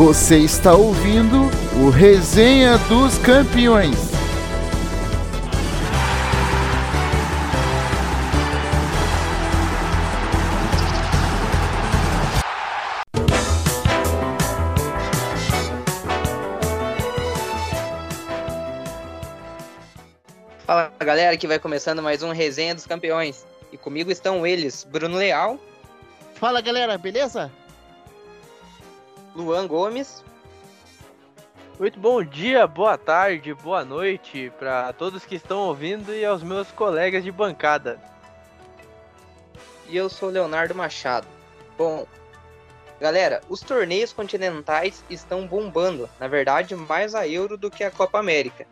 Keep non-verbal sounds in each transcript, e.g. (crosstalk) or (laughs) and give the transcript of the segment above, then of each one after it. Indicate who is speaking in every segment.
Speaker 1: Você está ouvindo o Resenha dos Campeões.
Speaker 2: Fala galera, que vai começando mais um Resenha dos Campeões. E comigo estão eles, Bruno Leal.
Speaker 3: Fala galera, beleza?
Speaker 2: Luan Gomes.
Speaker 4: Muito bom dia, boa tarde, boa noite para todos que estão ouvindo e aos meus colegas de bancada.
Speaker 2: E eu sou Leonardo Machado. Bom, galera, os torneios continentais estão bombando. Na verdade, mais a Euro do que a Copa América.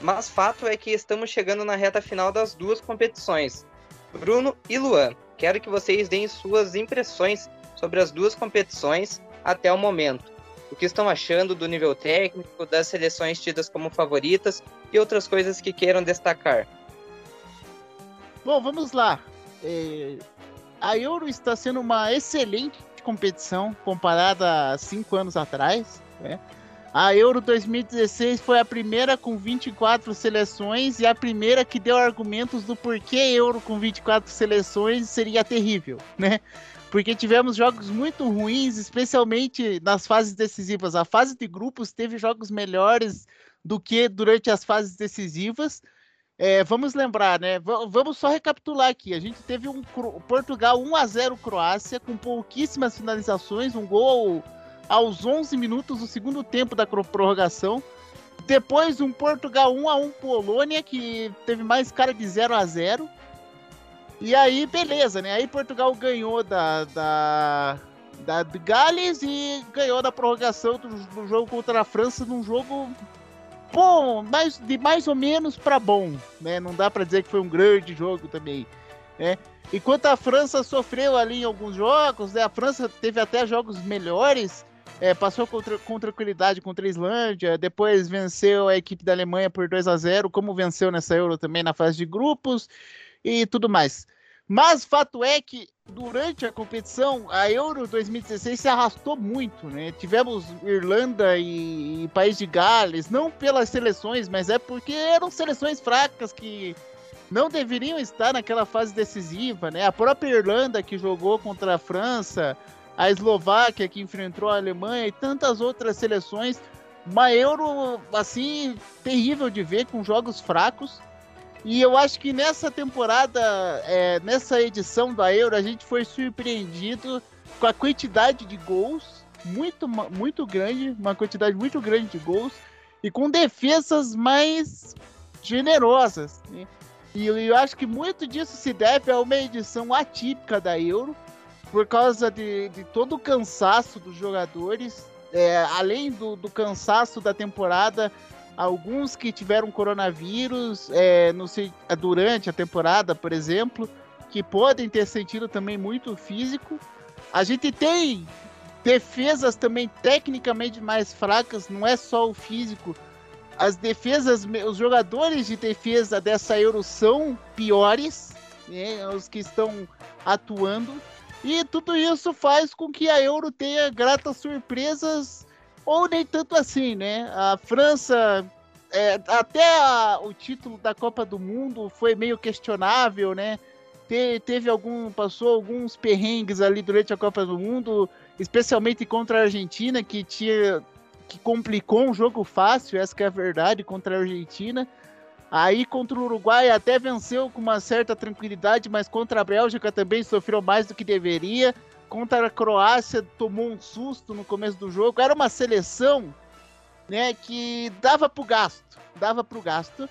Speaker 2: Mas fato é que estamos chegando na reta final das duas competições. Bruno e Luan, quero que vocês deem suas impressões sobre as duas competições até o momento. O que estão achando do nível técnico, das seleções tidas como favoritas e outras coisas que queiram destacar.
Speaker 3: Bom, vamos lá. É, a Euro está sendo uma excelente competição comparada a cinco anos atrás. Né? A Euro 2016 foi a primeira com 24 seleções e a primeira que deu argumentos do porquê Euro com 24 seleções seria terrível, né? Porque tivemos jogos muito ruins, especialmente nas fases decisivas. A fase de grupos teve jogos melhores do que durante as fases decisivas. É, vamos lembrar, né? V vamos só recapitular aqui. A gente teve um Portugal 1 a 0 Croácia com pouquíssimas finalizações, um gol aos 11 minutos do segundo tempo da prorrogação. Depois um Portugal 1 a 1 Polônia que teve mais cara de 0 a 0. E aí, beleza, né? Aí Portugal ganhou da, da, da Gales e ganhou da prorrogação do, do, jogo contra a França num jogo bom, mais, de mais ou menos para bom, né? Não dá para dizer que foi um grande jogo também, né? Enquanto a França sofreu ali em alguns jogos, né? A França teve até jogos melhores, é, passou com, com tranquilidade contra a Islândia, depois venceu a equipe da Alemanha por 2 a 0 como venceu nessa Euro também na fase de grupos e tudo mais. Mas fato é que durante a competição, a Euro 2016 se arrastou muito, né? Tivemos Irlanda e, e País de Gales, não pelas seleções, mas é porque eram seleções fracas que não deveriam estar naquela fase decisiva, né? A própria Irlanda que jogou contra a França, a Eslováquia que enfrentou a Alemanha e tantas outras seleções. Uma Euro assim terrível de ver com jogos fracos e eu acho que nessa temporada, é, nessa edição da Euro, a gente foi surpreendido com a quantidade de gols muito, muito grande, uma quantidade muito grande de gols e com defesas mais generosas. Né? E eu acho que muito disso se deve a uma edição atípica da Euro, por causa de, de todo o cansaço dos jogadores, é, além do, do cansaço da temporada, alguns que tiveram coronavírus é, durante a temporada, por exemplo, que podem ter sentido também muito físico. A gente tem defesas também tecnicamente mais fracas, não é só o físico. As defesas, os jogadores de defesa dessa Euro são piores, né, os que estão atuando. E tudo isso faz com que a Euro tenha gratas surpresas ou nem tanto assim, né? A França, é, até a, o título da Copa do Mundo foi meio questionável, né? Te, teve algum, passou alguns perrengues ali durante a Copa do Mundo, especialmente contra a Argentina, que tinha que complicou um jogo fácil, essa é a verdade, contra a Argentina. Aí contra o Uruguai até venceu com uma certa tranquilidade, mas contra a Bélgica também sofreu mais do que deveria contra a Croácia tomou um susto no começo do jogo. Era uma seleção né, que dava pro gasto, dava pro gasto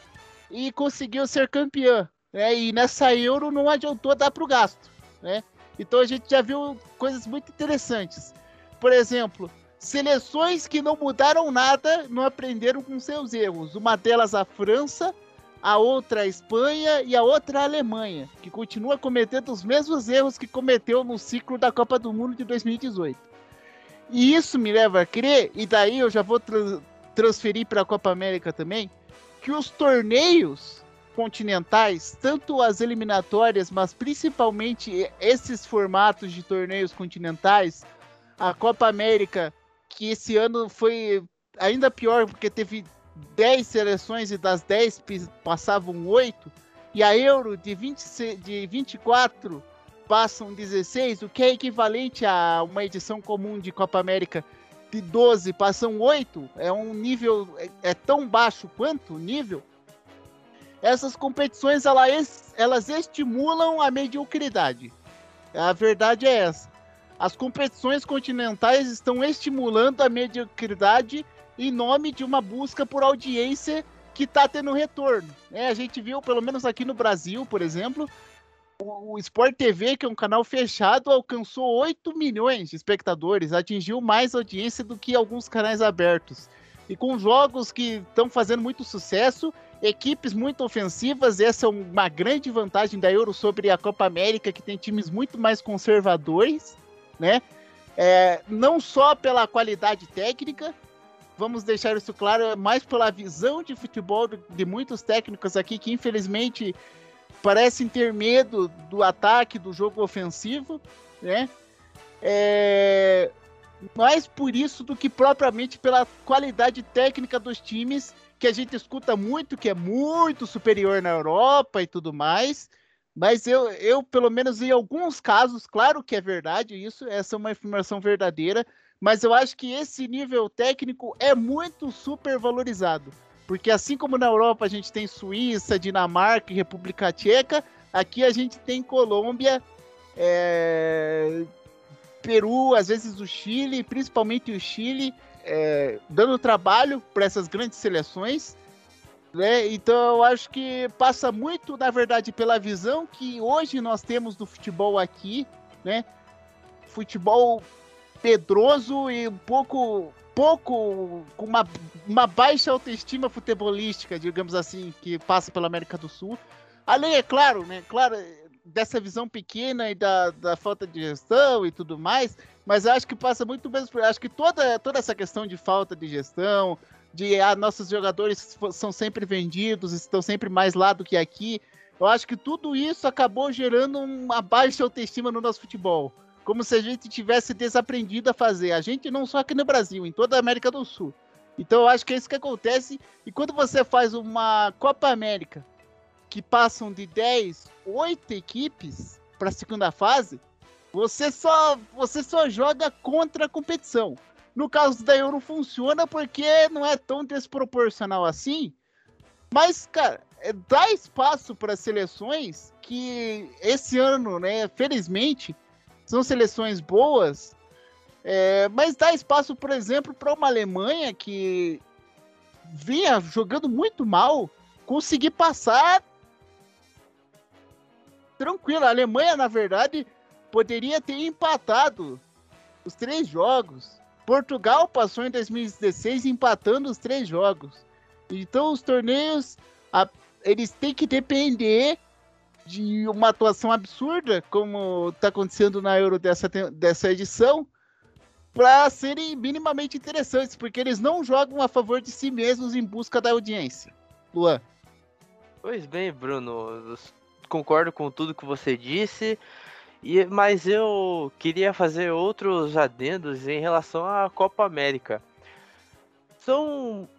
Speaker 3: e conseguiu ser campeã. Né, e nessa Euro não adiantou dar pro gasto. Né? Então a gente já viu coisas muito interessantes. Por exemplo, seleções que não mudaram nada, não aprenderam com seus erros. Uma delas a França, a outra a Espanha e a outra a Alemanha, que continua cometendo os mesmos erros que cometeu no ciclo da Copa do Mundo de 2018. E isso me leva a crer, e daí eu já vou tra transferir para a Copa América também, que os torneios continentais, tanto as eliminatórias, mas principalmente esses formatos de torneios continentais, a Copa América que esse ano foi ainda pior, porque teve 10 seleções e das 10 passavam 8, e a Euro de, 20, de 24 passam 16, o que é equivalente a uma edição comum de Copa América de 12 passam 8, é um nível é, é tão baixo quanto o nível. Essas competições elas, elas estimulam a mediocridade. A verdade é essa. As competições continentais estão estimulando a mediocridade em nome de uma busca por audiência que está tendo retorno. É, a gente viu, pelo menos aqui no Brasil, por exemplo, o, Sport TV, que é um canal fechado, alcançou 8 milhões de espectadores, atingiu mais audiência do que alguns canais abertos. E com jogos que estão fazendo muito sucesso, equipes muito ofensivas, essa é uma grande vantagem da Euro sobre a Copa América, que tem times muito mais conservadores, né? É, não só pela qualidade técnica, vamos deixar isso claro, é mais pela visão de futebol de muitos técnicos aqui que infelizmente parecem ter medo do ataque, do jogo ofensivo, né? É... Mais por isso do que propriamente pela qualidade técnica dos times, que a gente escuta muito, que é muito superior na Europa e tudo mais. Mas eu, eu, pelo menos em alguns casos, claro que é verdade isso, essa é uma informação verdadeira, mas eu acho que esse nível técnico é muito supervalorizado. Porque assim como na Europa a gente tem Suíça, Dinamarca e República Tcheca, aqui a gente tem Colômbia, é... Peru, às vezes o Chile, principalmente o Chile, é... dando trabalho para essas grandes seleções. Né? Então eu acho que passa muito, na verdade, pela visão que hoje nós temos do futebol aqui, né? Futebol pedroso e um pouco pouco com uma, uma baixa autoestima futebolística, digamos assim, que passa pela América do Sul. Além, é claro, né? Claro, dessa visão pequena e da, da falta de gestão e tudo mais, mas acho que passa muito mesmo. Acho que toda, toda essa questão de falta de gestão, de ah, nossos jogadores são sempre vendidos, estão sempre mais lá do que aqui. Eu acho que tudo isso acabou gerando uma baixa autoestima no nosso futebol como se a gente tivesse desaprendido a fazer. A gente não só aqui no Brasil, em toda a América do Sul. Então eu acho que é isso que acontece. E quando você faz uma Copa América que passam de 10, 8 equipes para a segunda fase, você só você só joga contra a competição. No caso da Euro funciona porque não é tão desproporcional assim. Mas, cara, é, dá espaço para seleções que esse ano, né, felizmente, são seleções boas, é, mas dá espaço, por exemplo, para uma Alemanha que vinha jogando muito mal, conseguir passar tranquilo. A Alemanha, na verdade, poderia ter empatado os três jogos. Portugal passou em 2016 empatando os três jogos. Então os torneios, a, eles têm que depender de uma atuação absurda, como está acontecendo na Euro dessa, dessa edição, para serem minimamente interessantes, porque eles não jogam a favor de si mesmos em busca da audiência. Luan.
Speaker 4: Pois bem, Bruno, concordo com tudo que você disse, e, mas eu queria fazer outros adendos em relação à Copa América. São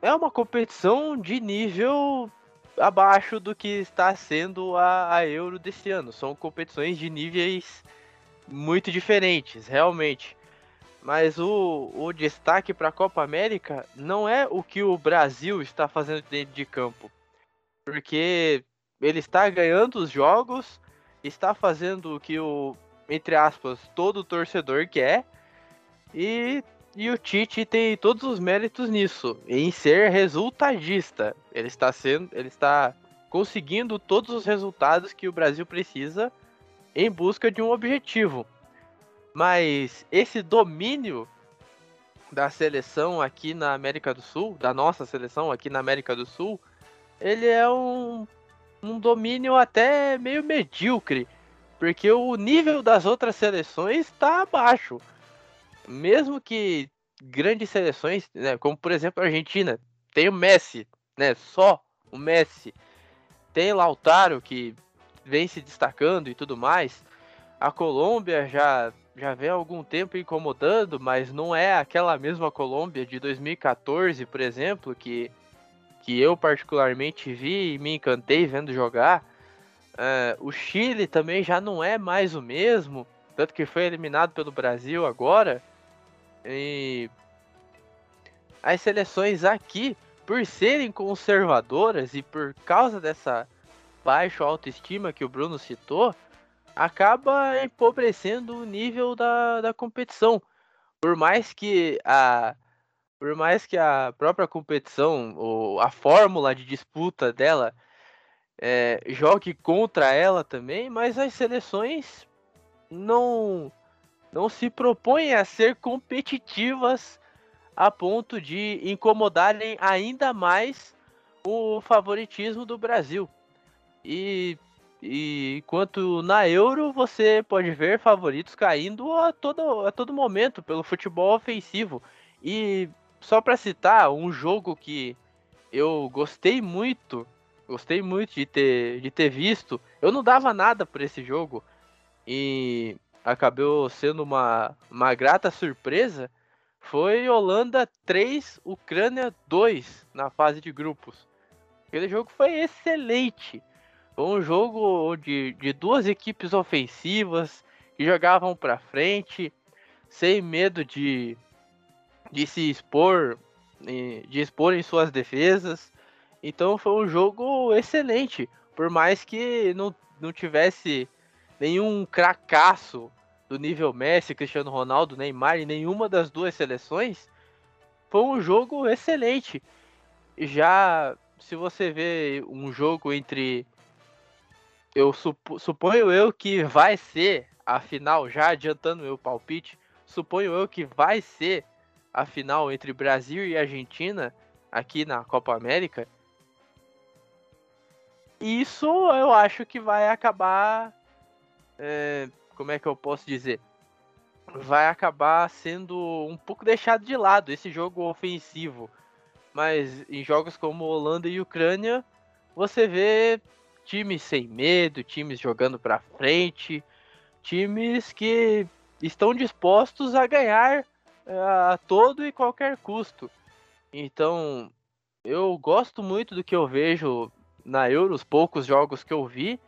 Speaker 4: é uma competição de nível abaixo do que está sendo a, a Euro desse ano. São competições de níveis muito diferentes, realmente. Mas o, o destaque para a Copa América não é o que o Brasil está fazendo dentro de campo. Porque ele está ganhando os jogos, está fazendo o que o, entre aspas, todo torcedor quer. E e o Tite tem todos os méritos nisso, em ser resultadista. Ele está sendo, ele está conseguindo todos os resultados que o Brasil precisa em busca de um objetivo. Mas esse domínio da seleção aqui na América do Sul, da nossa seleção aqui na América do Sul, ele é um, um domínio até meio medíocre, porque o nível das outras seleções está abaixo mesmo que grandes seleções, né, como por exemplo a Argentina, tem o Messi, né, só o Messi, tem Lautaro que vem se destacando e tudo mais. A Colômbia já já vem há algum tempo incomodando, mas não é aquela mesma Colômbia de 2014, por exemplo, que, que eu particularmente vi e me encantei vendo jogar. Uh, o Chile também já não é mais o mesmo, tanto que foi eliminado pelo Brasil agora. E as seleções aqui, por serem conservadoras e por causa dessa baixa autoestima que o Bruno citou, acaba empobrecendo o nível da, da competição. Por mais que a por mais que a própria competição, ou a fórmula de disputa dela é, jogue contra ela também, mas as seleções não não se propõem a ser competitivas a ponto de incomodarem ainda mais o favoritismo do Brasil. E, e enquanto na Euro você pode ver favoritos caindo a todo, a todo momento pelo futebol ofensivo. E só para citar um jogo que eu gostei muito Gostei muito de ter, de ter visto. Eu não dava nada por esse jogo. E acabou sendo uma, uma grata surpresa. Foi Holanda 3, Ucrânia 2 na fase de grupos. Aquele jogo foi excelente. Foi um jogo de, de duas equipes ofensivas que jogavam para frente, sem medo de, de se expor, de expor em suas defesas. Então foi um jogo excelente. Por mais que não, não tivesse nenhum cracaço do nível Messi, Cristiano Ronaldo, Neymar em nenhuma das duas seleções, foi um jogo excelente. Já se você vê um jogo entre eu supo, suponho eu que vai ser a final, já adiantando meu palpite, suponho eu que vai ser a final entre Brasil e Argentina aqui na Copa América isso eu acho que vai acabar. É, como é que eu posso dizer? Vai acabar sendo um pouco deixado de lado esse jogo ofensivo. Mas em jogos como Holanda e Ucrânia, você vê times sem medo, times jogando para frente, times que estão dispostos a ganhar é, a todo e qualquer custo. Então, eu gosto muito do que eu vejo na Euro, os poucos jogos que eu vi.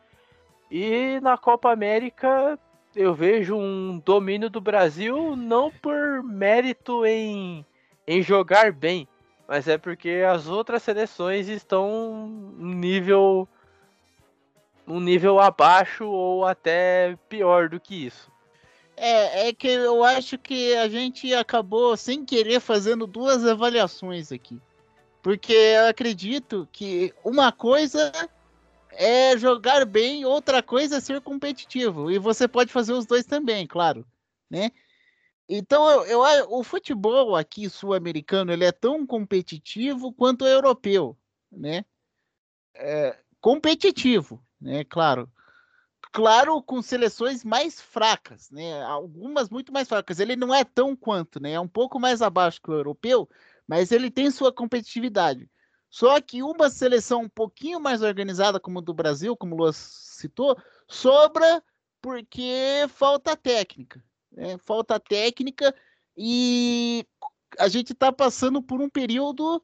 Speaker 4: E na Copa América eu vejo um domínio do Brasil não por mérito em, em jogar bem, mas é porque as outras seleções estão um nível um nível abaixo ou até pior do que isso.
Speaker 3: É, é que eu acho que a gente acabou sem querer fazendo duas avaliações aqui. Porque eu acredito que uma coisa é jogar bem, outra coisa é ser competitivo. E você pode fazer os dois também, claro, né? Então, eu, eu o futebol aqui sul-americano ele é tão competitivo quanto o europeu, né? É, competitivo, né? Claro. Claro, com seleções mais fracas, né? Algumas muito mais fracas. Ele não é tão quanto, né? É um pouco mais abaixo que o europeu, mas ele tem sua competitividade. Só que uma seleção um pouquinho mais organizada, como a do Brasil, como o Luas citou, sobra porque falta técnica. Né? Falta técnica e a gente está passando por um período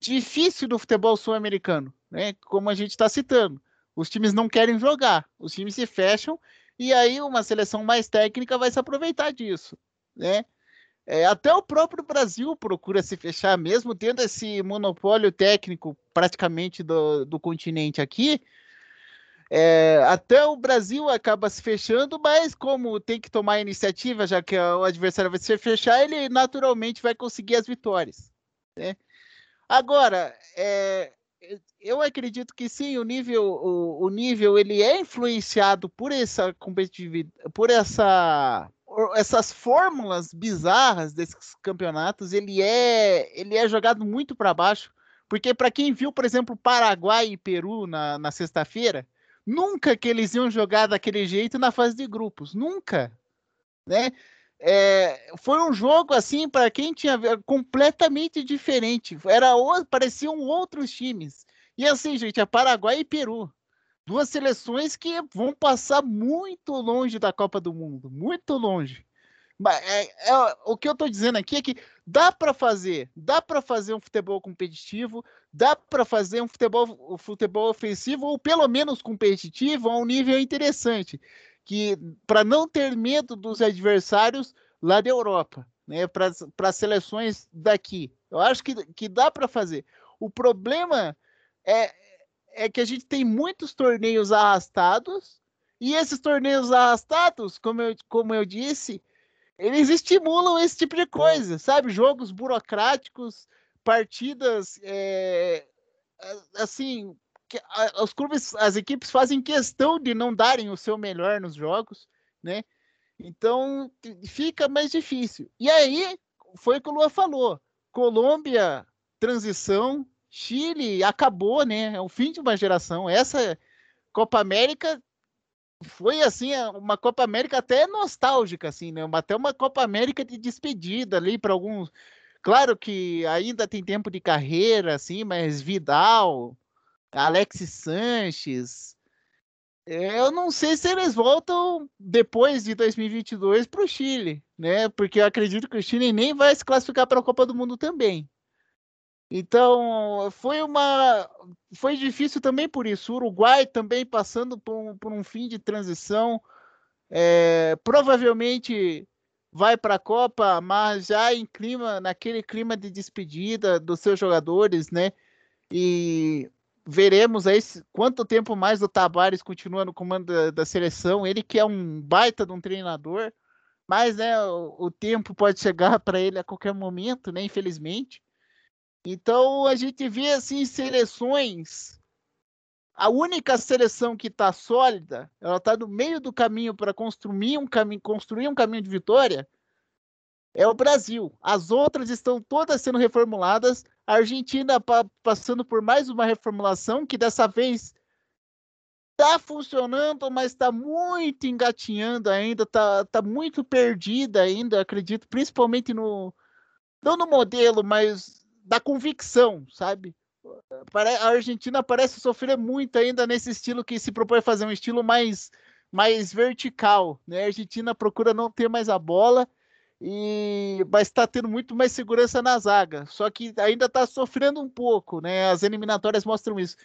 Speaker 3: difícil do futebol sul-americano, né? como a gente está citando. Os times não querem jogar, os times se fecham e aí uma seleção mais técnica vai se aproveitar disso. Né? É, até o próprio Brasil procura se fechar, mesmo tendo esse monopólio técnico praticamente do, do continente aqui. É, até o Brasil acaba se fechando, mas como tem que tomar iniciativa, já que o adversário vai se fechar, ele naturalmente vai conseguir as vitórias. Né? Agora, é, eu acredito que sim, o nível, o, o nível ele é influenciado por essa competitividade, por essa essas fórmulas bizarras desses campeonatos, ele é, ele é jogado muito para baixo. Porque para quem viu, por exemplo, Paraguai e Peru na, na sexta-feira, nunca que eles iam jogar daquele jeito na fase de grupos, nunca, né? É, foi um jogo assim para quem tinha completamente diferente. Era pareciam outros times. E assim, gente, é Paraguai e Peru. Duas seleções que vão passar muito longe da Copa do Mundo, muito longe. Mas é, é, o que eu tô dizendo aqui é que dá para fazer, dá para fazer um futebol competitivo, dá para fazer um futebol, um futebol ofensivo ou pelo menos competitivo a um nível interessante, que para não ter medo dos adversários lá da Europa, né, para seleções daqui. Eu acho que, que dá para fazer. O problema é, é que a gente tem muitos torneios arrastados, e esses torneios arrastados, como eu, como eu disse, eles estimulam esse tipo de coisa, sabe? Jogos burocráticos, partidas é, assim, que, a, os clubes, as equipes fazem questão de não darem o seu melhor nos jogos, né? Então fica mais difícil. E aí foi o que o Lua falou. Colômbia, transição, Chile acabou, né? É o fim de uma geração. Essa Copa América foi assim uma Copa América até nostálgica, assim, né? Até uma Copa América de despedida ali para alguns. Claro que ainda tem tempo de carreira, assim, mas Vidal, Alex Sanches, eu não sei se eles voltam depois de 2022 para o Chile, né? Porque eu acredito que o Chile nem vai se classificar para a Copa do Mundo também. Então, foi uma. Foi difícil também por isso. O Uruguai também passando por um, por um fim de transição. É, provavelmente vai para a Copa, mas já em clima, naquele clima de despedida dos seus jogadores, né? E veremos aí quanto tempo mais o Tabares continua no comando da, da, seleção. Ele que é um baita de um treinador, mas né, o, o tempo pode chegar (laughs) para ele a qualquer momento, né? Infelizmente. Então a gente vê assim seleções. A única seleção que está sólida, ela está no meio do caminho para construir um caminho, construir um caminho de vitória, é o Brasil. As outras estão todas sendo reformuladas. A Argentina pa passando por mais uma reformulação que dessa vez está funcionando, mas está muito engatinhando ainda, está tá muito perdida ainda, acredito, principalmente no não no modelo, mas da convicção, sabe? A Argentina parece sofrer muito ainda nesse estilo que se propõe a fazer um estilo mais, mais vertical. Né? A Argentina procura não ter mais a bola, e mas está tendo muito mais segurança na zaga. Só que ainda está sofrendo um pouco, né? As eliminatórias mostram isso.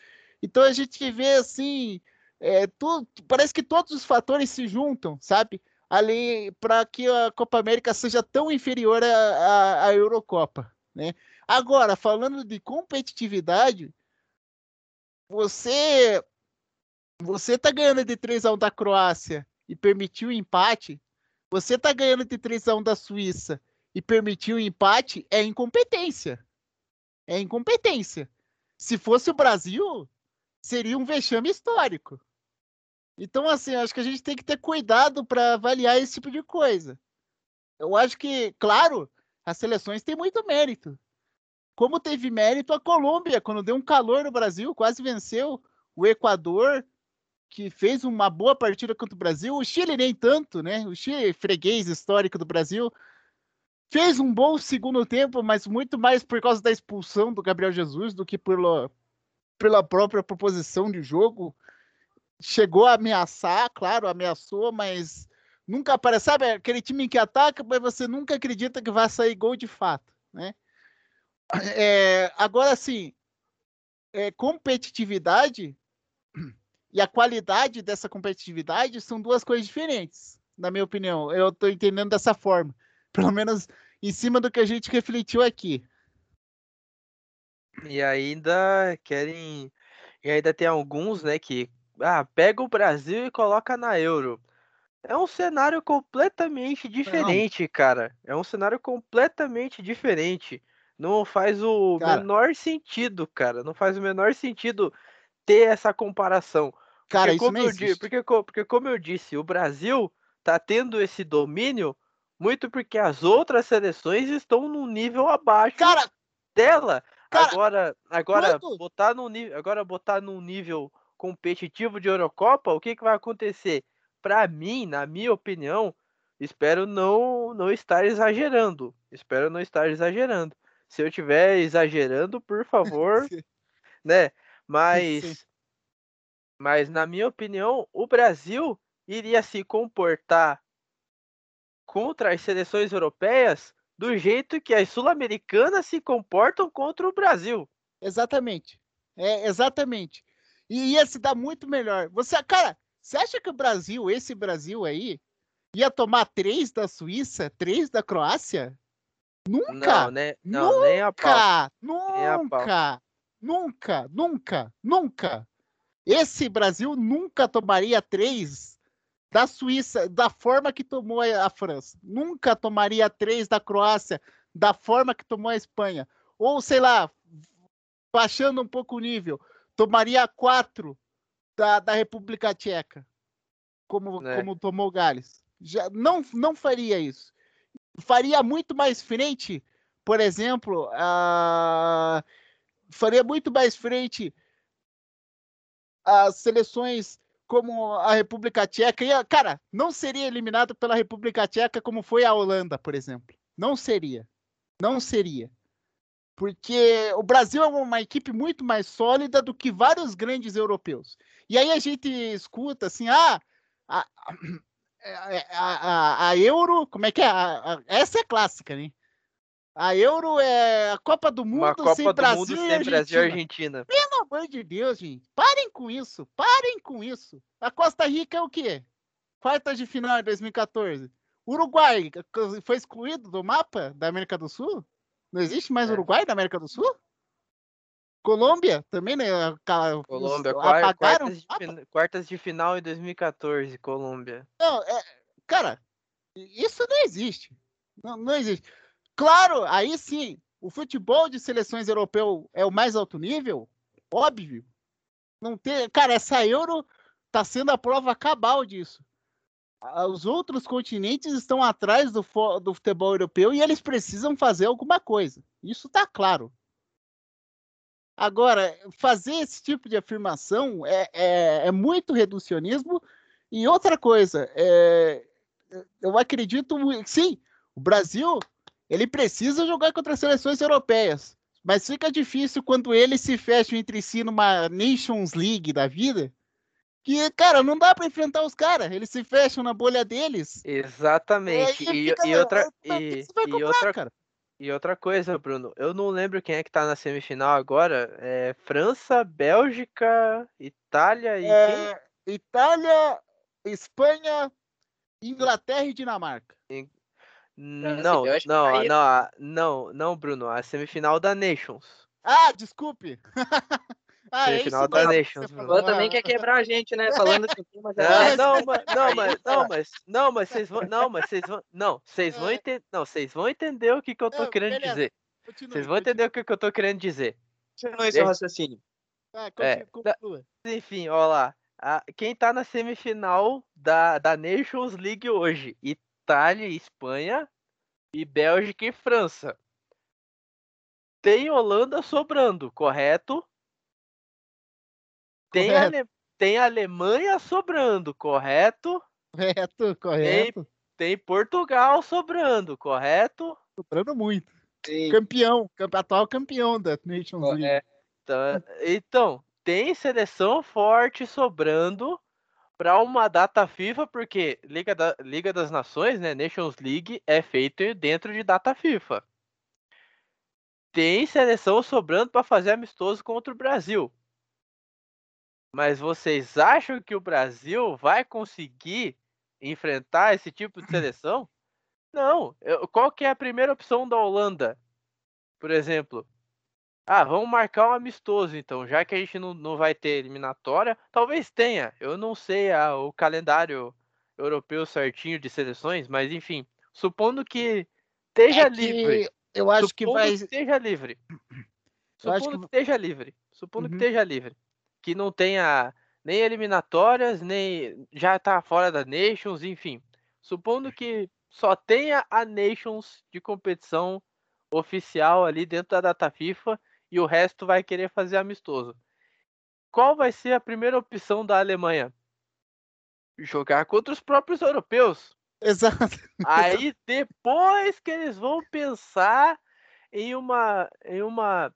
Speaker 3: Então a gente vê assim, é, tudo, parece que todos os fatores se juntam, sabe? Ali para que a Copa América seja tão inferior à Eurocopa, né? Agora, falando de competitividade, você você tá ganhando de 3 a 1 da Croácia e permitiu empate, você tá ganhando de 3 a 1 da Suíça e permitiu empate, é incompetência. É incompetência. Se fosse o Brasil, seria um vexame histórico. Então, assim, acho que a gente tem que ter cuidado para avaliar esse tipo de coisa. Eu acho que, claro, as seleções têm muito mérito como teve mérito a Colômbia, quando deu um calor no Brasil, quase venceu o Equador, que fez uma boa partida contra o Brasil. O Chile nem tanto, né? O Chile, freguês histórico do Brasil, fez um bom segundo tempo, mas muito mais por causa da expulsão do Gabriel Jesus do que pela, pela própria proposição de jogo. Chegou a ameaçar, claro, ameaçou, mas nunca aparece. Sabe aquele time que ataca, mas você nunca acredita que vai sair gol de fato, né? É, agora, sim, é, competitividade e a qualidade dessa competitividade são duas coisas diferentes, na minha opinião. Eu estou entendendo dessa forma. (laughs) Pelo menos em cima do que a gente refletiu aqui.
Speaker 4: E ainda querem. E ainda tem alguns, né, que. Ah, pega o Brasil e coloca na Euro. É um cenário completamente diferente, Não. cara. É um cenário completamente diferente. Não faz o cara, menor sentido, cara. Não faz o menor sentido ter essa comparação.
Speaker 3: Cara,
Speaker 4: porque,
Speaker 3: isso como
Speaker 4: eu
Speaker 3: disse,
Speaker 4: porque, porque, como eu disse, o Brasil tá tendo esse domínio muito porque as outras seleções estão num nível abaixo
Speaker 3: cara,
Speaker 4: dela. Cara, agora, agora botar no nível, agora botar num nível competitivo de Eurocopa, o que que vai acontecer? Para mim, na minha opinião, espero não não estar exagerando. Espero não estar exagerando se eu estiver exagerando, por favor, (laughs) né? Mas, mas na minha opinião, o Brasil iria se comportar contra as seleções europeias do jeito que as sul-americanas se comportam contra o Brasil.
Speaker 3: Exatamente. É, exatamente. E ia se dar muito melhor. Você, cara, você acha que o Brasil, esse Brasil aí, ia tomar três da Suíça, três da Croácia? Nunca!
Speaker 4: Não, né? Não, nem a pau.
Speaker 3: nunca!
Speaker 4: Nem a pau.
Speaker 3: Nunca! Nunca! Nunca! Nunca! Esse Brasil nunca tomaria três da Suíça, da forma que tomou a a França. Nunca tomaria três da Croácia, da forma que tomou a Espanha. Ou, sei lá, baixando um pouco o nível, tomaria quatro da, da República Tcheca, como,
Speaker 4: É.
Speaker 3: como tomou Gales. Já, não, não faria isso. Faria muito mais frente, por exemplo, a... faria muito mais frente as seleções como a República Tcheca. Ia, cara, não seria eliminado pela República Tcheca como foi a Holanda, por exemplo. Não seria. Não seria. Porque o Brasil é uma equipe muito mais sólida do que vários grandes europeus. E aí a gente escuta assim, ah, a, a, a- a Euro, como é que é? A- essa é clássica, né? A Euro é a Copa do Mundo
Speaker 4: Uma Copa
Speaker 3: sem
Speaker 4: do
Speaker 3: Brasil
Speaker 4: Mundo
Speaker 3: e
Speaker 4: sem Brasil e
Speaker 3: Argentina.
Speaker 4: Argentina.
Speaker 3: Pelo amor de Deus, gente. Parem com isso. Parem com isso. A Costa Rica é o quê? Quartas de final em 2014. Uruguai foi excluído do mapa da América do Sul? Não existe mais
Speaker 4: É.
Speaker 3: Uruguai na América do Sul? Colômbia também, né?
Speaker 4: Colômbia,
Speaker 3: apagaram
Speaker 4: quartas, de quartas de final em 2014, Colômbia.
Speaker 3: Não, é, cara, isso não existe. Não, não existe. Claro, aí sim, o futebol de seleções europeu é o mais alto nível, óbvio. Não tem, cara, essa Euro tá sendo a prova cabal disso. Os outros continentes estão atrás do, do futebol europeu e eles precisam fazer alguma coisa. Isso tá claro. Agora, fazer esse tipo de afirmação é, é, é muito reducionismo. E outra coisa, é, eu acredito, sim, o Brasil ele precisa jogar contra as seleções europeias, mas fica difícil quando eles se fecham entre si numa Nations League da vida, que, cara, não dá para enfrentar os caras, eles se fecham na bolha deles.
Speaker 4: Exatamente.
Speaker 3: aí
Speaker 4: E,
Speaker 3: fica-
Speaker 4: e outra,
Speaker 3: como é
Speaker 4: e, e
Speaker 3: comprar,
Speaker 4: outra,
Speaker 3: cara?
Speaker 4: E outra coisa, Bruno. Eu não lembro quem é que tá na semifinal agora. É França, Bélgica, Itália e quem?
Speaker 3: É, Itália, Espanha, Inglaterra e Dinamarca.
Speaker 4: Não,
Speaker 2: Bélgica
Speaker 4: não, não, a- não, não, Bruno. A semifinal da Nations.
Speaker 3: Ah, desculpe. (laughs) ah, é
Speaker 4: Semifinal
Speaker 3: isso
Speaker 4: da Nations.
Speaker 2: O também quer quebrar a gente, né? Falando que o já
Speaker 4: Não,
Speaker 2: é.
Speaker 4: não, mas, não, mas, não, mas, não, mas vocês vão, não, mas vocês vão, não, vocês vão
Speaker 3: É.
Speaker 4: entender, não, vocês vão entender o que que eu tô
Speaker 3: Não,
Speaker 4: querendo
Speaker 3: beleza.
Speaker 4: dizer. Vocês vão entender o que que eu tô querendo dizer.
Speaker 2: Continua esse raciocínio.
Speaker 3: Ah,
Speaker 4: É, da-
Speaker 3: conclua.
Speaker 4: Enfim, ó lá. quem tá na semifinal da, da Nations League hoje? Itália e Espanha e Bélgica e França. Tem Holanda sobrando, correto? Tem,
Speaker 3: Correto.
Speaker 4: Ale- tem Alemanha sobrando, correto?
Speaker 3: Correto, correto.
Speaker 4: Tem Portugal sobrando, correto?
Speaker 3: Sobrando muito.
Speaker 2: Sim.
Speaker 3: Campeão, campe- atual campeão da Nations League.
Speaker 2: É,
Speaker 4: Tá, Então, tem seleção forte sobrando para uma data FIFA, porque Liga, da- Liga das Nações, né, Nations League, é feito dentro de data FIFA. Tem seleção sobrando para fazer amistoso contra o Brasil. Mas vocês acham que o Brasil vai conseguir enfrentar esse tipo de seleção? (clears throat) Não. Eu- Qual que é a primeira opção da Holanda? Por exemplo, ah, vamos marcar um amistoso então, já que a gente não, não vai ter eliminatória, talvez tenha. Eu não sei ah, o calendário europeu certinho de seleções, mas enfim, supondo que esteja
Speaker 3: É que
Speaker 4: livre.
Speaker 3: Eu acho que
Speaker 4: supondo
Speaker 3: vai.
Speaker 4: que esteja livre.
Speaker 3: Eu
Speaker 4: Supondo
Speaker 3: que-
Speaker 4: que esteja livre. Supondo que
Speaker 3: Uhum.
Speaker 4: esteja livre. Que não tenha nem eliminatórias, nem já tá fora da Nations, enfim. Supondo que só tenha a Nations de competição oficial ali dentro da data FIFA e o resto vai querer fazer amistoso. Qual vai ser a primeira opção da Alemanha? Jogar contra os próprios europeus.
Speaker 3: Exato.
Speaker 4: Aí depois que eles vão pensar em uma em uma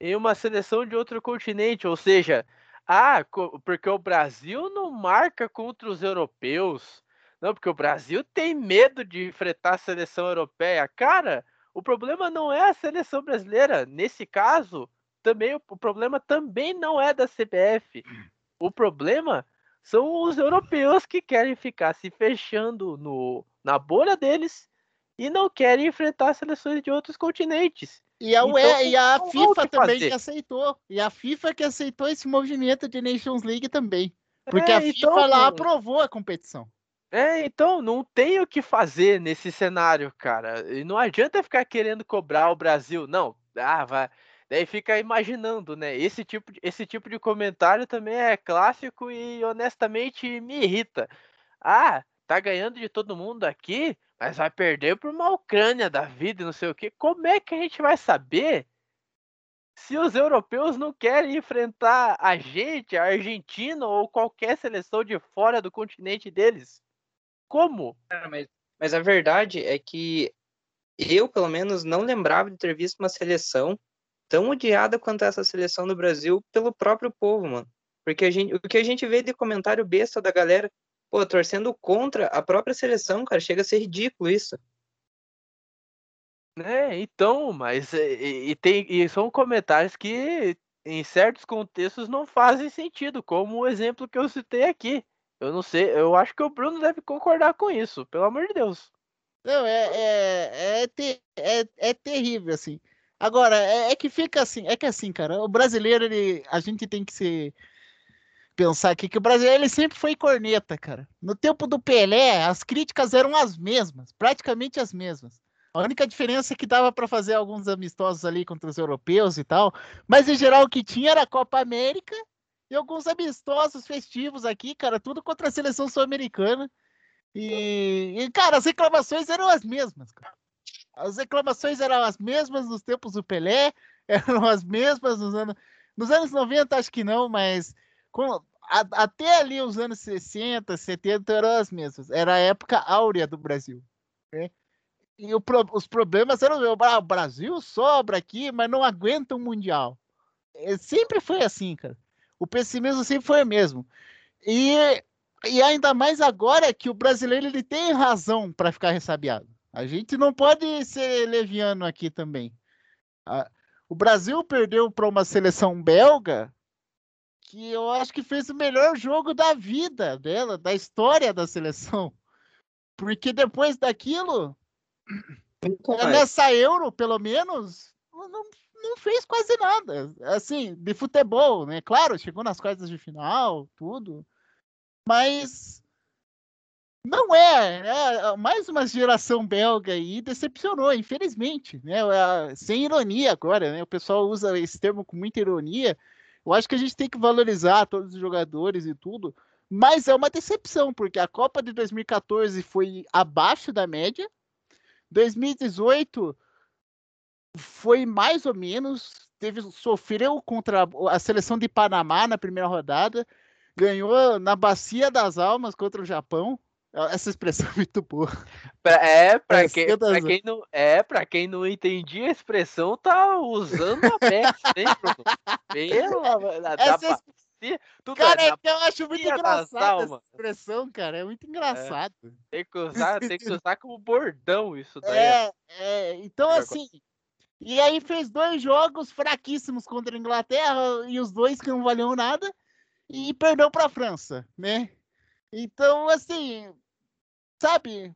Speaker 4: em uma seleção de outro continente, ou seja, ah, porque o Brasil não marca contra os europeus, Não, porque o Brasil tem medo de enfrentar a seleção europeia. Cara, o problema não é a seleção brasileira. Nesse caso, também o problema também não é da CBF. O problema são os europeus que querem ficar se fechando no, na bolha deles e não querem enfrentar seleções de outros continentes.
Speaker 3: E a, então, e a FIFA também que aceitou. E a FIFA que aceitou esse movimento de Nations League também. Porque é, a FIFA então, lá aprovou a competição.
Speaker 4: É, então não tem o que fazer nesse cenário, cara. E não adianta ficar querendo cobrar o Brasil. Não, ah, vai. Daí fica imaginando, né? Esse tipo, de, esse tipo de comentário também é clássico e honestamente me irrita. Ah, tá ganhando de todo mundo aqui, mas vai perder por uma Ucrânia da vida e não sei o que. Como é que a gente vai saber se os europeus não querem enfrentar a gente, a Argentina ou qualquer seleção de fora do continente deles? Como?
Speaker 2: mas, mas a verdade é que eu, pelo menos, não lembrava de ter visto uma seleção tão odiada quanto essa seleção do Brasil pelo próprio povo, mano. Porque a gente, o que a gente vê de comentário besta da galera, pô, torcendo contra a própria seleção, cara, chega a ser ridículo isso.
Speaker 4: É, então, mas e, e tem, e são comentários que em certos contextos não fazem sentido, como o exemplo que eu citei aqui. Eu não sei, eu acho que o Bruno deve concordar com isso, pelo amor de Deus.
Speaker 3: Não, é, é, é, ter, é, é terrível, assim. Agora, é, é, que fica assim, é que assim, cara, o brasileiro, ele, a gente tem que se pensar aqui que o brasileiro ele sempre foi corneta, cara. No tempo do Pelé, as críticas eram as mesmas, praticamente as mesmas. A única diferença é que dava para fazer alguns amistosos ali contra os europeus e tal, mas em geral o que tinha era a Copa América e alguns amistosos festivos aqui, cara, tudo contra a seleção sul-americana. E, e, cara, as reclamações eram as mesmas, cara. As reclamações eram as mesmas nos tempos do Pelé, (laughs) eram as mesmas nos anos, nos anos 90, acho que não, mas com, a, até ali os anos 60, 70 eram as mesmas. Era a época áurea do Brasil. Né? E o, os problemas eram: o Brasil sobra aqui, mas não aguenta um Mundial. É, sempre foi assim, cara. O pessimismo sempre foi o mesmo. E, e ainda mais agora que o brasileiro ele tem razão para ficar ressabiado. A gente não pode ser leviano aqui também. o Brasil perdeu para uma seleção belga que eu acho que fez o melhor jogo da vida dela, da história da seleção. Porque depois daquilo, nessa Euro, pelo menos, não, não fez quase nada. Assim, de futebol, né? Claro, chegou nas quartas de final, tudo. Mas não é, é, mais uma geração belga aí decepcionou, infelizmente, né? Sem ironia agora, né? O pessoal usa esse termo com muita ironia. Eu acho que a gente tem que valorizar todos os jogadores e tudo, mas é uma decepção, porque a Copa de 2014 foi abaixo da média. 2018 foi mais ou menos, teve sofreu contra a seleção de Panamá na primeira rodada, ganhou na bacia das almas contra o Japão. Essa expressão é muito boa.
Speaker 4: É, para quem, pra quem não é, para quem não entendia a expressão, tá usando a peça, hein, Pelo (laughs)
Speaker 3: essa tudo cara, é, eu acho muito engraçado essa expressão, cara. É muito engraçado. É,
Speaker 4: tem, que (laughs) usar, tem que usar como bordão isso daí.
Speaker 3: É, é então assim, e aí fez dois jogos fraquíssimos contra a Inglaterra e os dois que não valiam nada e perdeu para a França, né? Então, assim, sabe,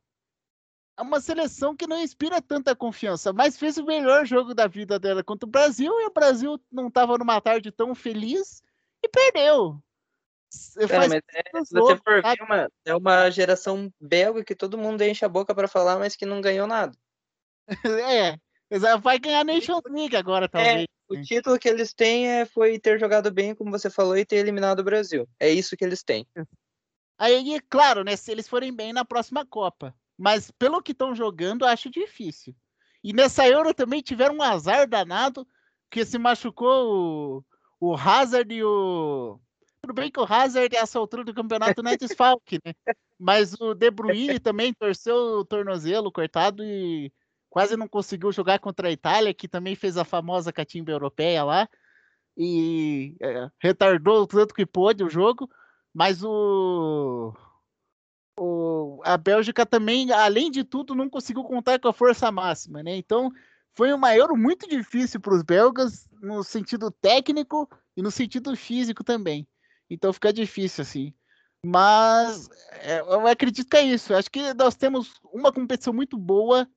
Speaker 3: é uma seleção que não inspira tanta confiança, mas fez o melhor jogo da vida dela contra o Brasil e o Brasil não estava numa tarde tão feliz e perdeu.
Speaker 2: Cara, mas é, se você for ver, uma, é uma geração belga que todo mundo enche a boca para falar, mas que não ganhou nada. (laughs)
Speaker 3: é, Vai ganhar Nations League agora, é, talvez. É,
Speaker 2: o título que eles têm é, foi ter jogado bem, como você falou, e ter eliminado o Brasil. É isso que eles têm.
Speaker 3: Aí, claro, né? Se eles forem bem na próxima Copa. Mas pelo que estão jogando, acho difícil. E nessa Euro também tiveram um azar danado, que se machucou o, o Hazard e o. Tudo bem que o Hazard, essa altura do campeonato, não é desfalque, né? Mas o De Bruyne também torceu o tornozelo, coitado, e quase não conseguiu jogar contra a Itália, que também fez a famosa catimba europeia lá, e é, retardou o tanto que pôde o jogo, mas o, o, a Bélgica também, além de tudo, não conseguiu contar com a força máxima, né? Então, foi uma Euro muito difícil para os belgas, no sentido técnico e no sentido físico também. Então, fica difícil, assim. Mas é, eu acredito que é isso. Acho que nós temos uma competição muito boa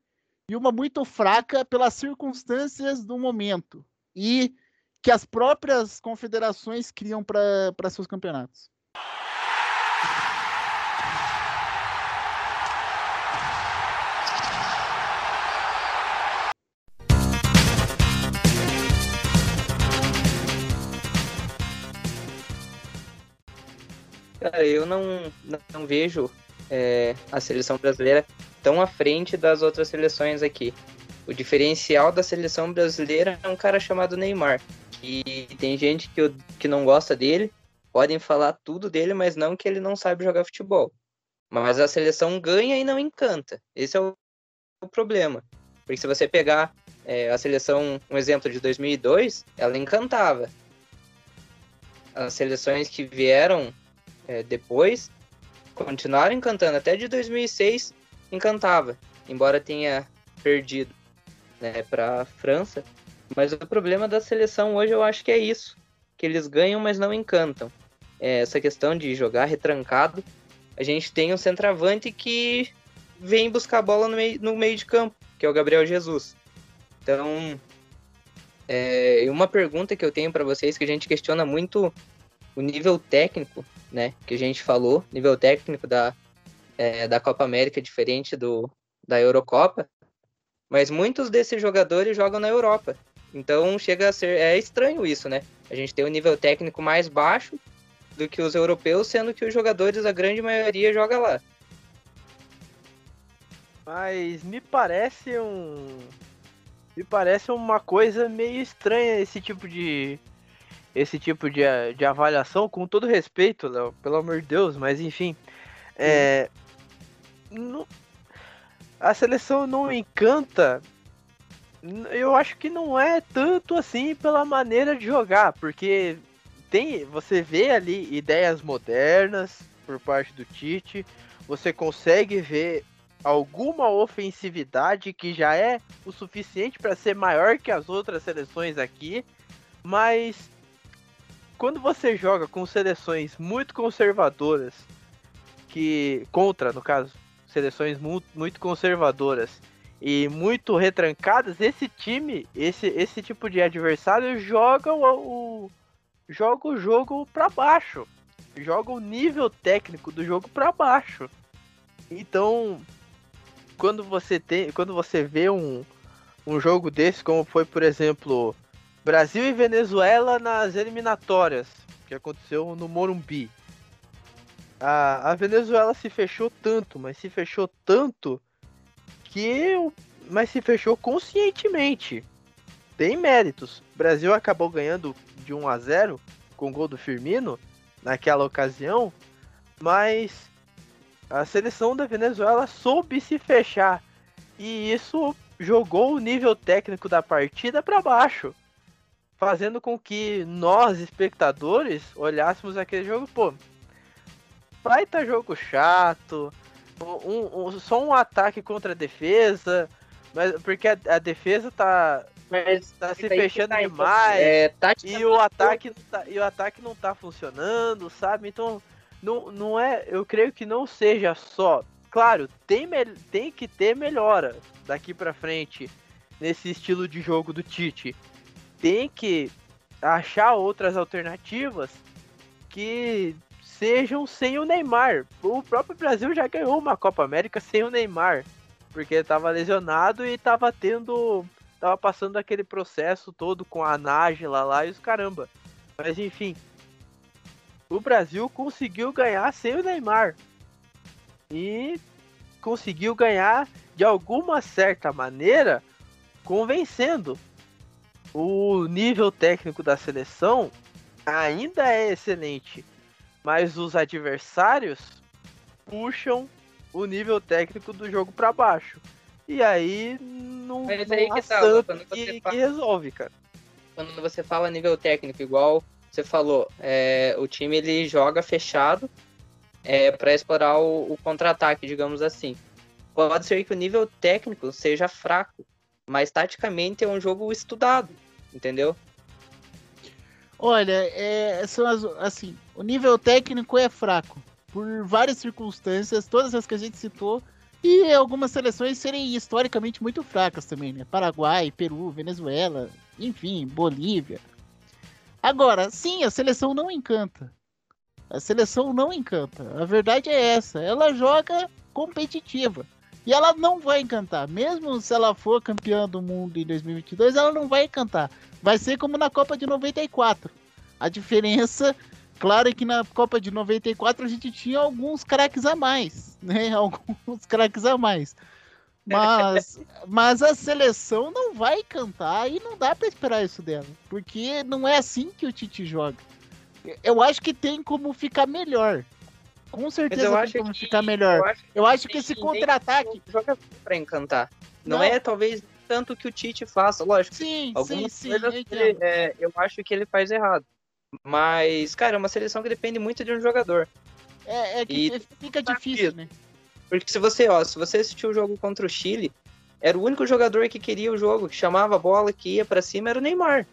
Speaker 3: e uma muito fraca pelas circunstâncias do momento e que as próprias confederações criam para seus campeonatos.
Speaker 2: Eu não, não vejo é, a seleção brasileira tão à frente das outras seleções aqui. O diferencial da seleção brasileira é um cara chamado Neymar. Que tem gente que, que não gosta dele, podem falar tudo dele, mas não que ele não sabe jogar futebol. Mas a seleção ganha e não encanta. Esse é o, o problema. Porque se você pegar é, a seleção, um exemplo de 2002, ela encantava. As seleções que vieram é, depois continuaram encantando. Até de 2006 encantava, embora tenha perdido né, para a França. Mas o problema da seleção hoje eu acho que é isso, que eles ganham, mas não encantam. É essa questão de jogar retrancado. A gente tem um centroavante que vem buscar a bola no meio, no meio de campo, que é o Gabriel Jesus. Então, é, uma pergunta que eu tenho para vocês que a gente questiona muito o nível técnico né, que a gente falou, nível técnico da, é, da Copa América diferente do da Eurocopa, mas muitos desses jogadores jogam na Europa. Então chega a ser é estranho isso, né? A gente tem um nível técnico mais baixo do que os europeus, sendo que os jogadores, a grande maioria, joga lá.
Speaker 4: Mas me parece um. Me parece uma coisa meio estranha esse tipo de, esse tipo de, de avaliação, com todo respeito, Léo, pelo amor de Deus, mas enfim. É, não, a seleção não encanta. Eu acho que não é tanto assim pela maneira de jogar, porque tem, você vê ali ideias modernas por parte do Tite, você consegue ver alguma ofensividade que já é o suficiente para ser maior que as outras seleções aqui, mas quando você joga com seleções muito conservadoras, que contra, no caso, seleções muito, muito conservadoras e muito retrancadas, esse time, esse, esse tipo de adversário joga o, o joga o jogo para baixo, joga o nível técnico do jogo para baixo. Então, quando você tem, quando você vê um, um jogo desse, como foi, por exemplo, Brasil e Venezuela nas eliminatórias, que aconteceu no Morumbi. A, a Venezuela se fechou tanto, mas se fechou tanto que. Mas se fechou conscientemente. Tem méritos. O Brasil acabou ganhando de 1 a 0 com o gol do Firmino naquela ocasião, mas a seleção da Venezuela soube se fechar e isso jogou o nível técnico da partida para baixo fazendo com que nós, espectadores, olhássemos aquele jogo, pô, vai tá jogo chato, um, um, só um ataque contra a defesa, mas porque a, a defesa tá, mas tá se fechando tá demais é, e o ataque tá, e o ataque não tá funcionando, sabe? Então não, não é, eu creio que não seja só, claro, tem tem que ter melhora daqui para frente nesse estilo de jogo do Tite tem que achar outras alternativas que sejam sem o Neymar. O próprio Brasil já ganhou uma Copa América sem o Neymar, porque estava lesionado e estava tendo, tava passando aquele processo todo com a Nájila lá e os caramba. Mas enfim, o Brasil conseguiu ganhar sem o Neymar e conseguiu ganhar de alguma certa maneira convencendo o nível técnico da seleção ainda é excelente, mas os adversários puxam o nível técnico do jogo para baixo. E aí não, mas aí que, tá, que, fala, que, resolve, cara.
Speaker 2: Quando você fala nível técnico, igual você falou, é, o time ele joga fechado é, para explorar o, o contra-ataque, digamos assim. Pode ser que o nível técnico seja fraco, mas taticamente é um jogo estudado, entendeu?
Speaker 3: Olha, é, são as, assim, o nível técnico é fraco por várias circunstâncias, todas as que a gente citou, e algumas seleções serem historicamente muito fracas também, né? Paraguai, Peru, Venezuela, enfim, Bolívia. Agora, sim, a seleção não encanta. A seleção não encanta. A verdade é essa. Ela joga competitiva. E ela não vai encantar. Mesmo se ela for campeã do mundo em 2022, ela não vai encantar. Vai ser como na Copa de 94. A diferença Claro que na Copa de 94 a gente tinha alguns craques a mais, né? (laughs) Alguns craques a mais. Mas, (laughs) mas a seleção não vai cantar e não dá para esperar isso dela, porque não é assim que o Tite joga. Eu acho que tem como ficar melhor. Com certeza tem como que, ficar melhor. Eu acho, eu acho que esse contra-ataque
Speaker 2: joga para encantar. Não, não, é talvez tanto que o Tite faça, lógico.
Speaker 3: Sim, sim, sim.
Speaker 2: Ele, é, eu acho que ele faz errado. Mas, cara, é uma seleção que depende muito de um jogador.
Speaker 3: É, é que e fica difícil, né?
Speaker 2: Porque se você, ó, se você assistiu o jogo contra o Chile, era o único jogador que queria o jogo, que chamava a bola, que ia para cima, era o Neymar.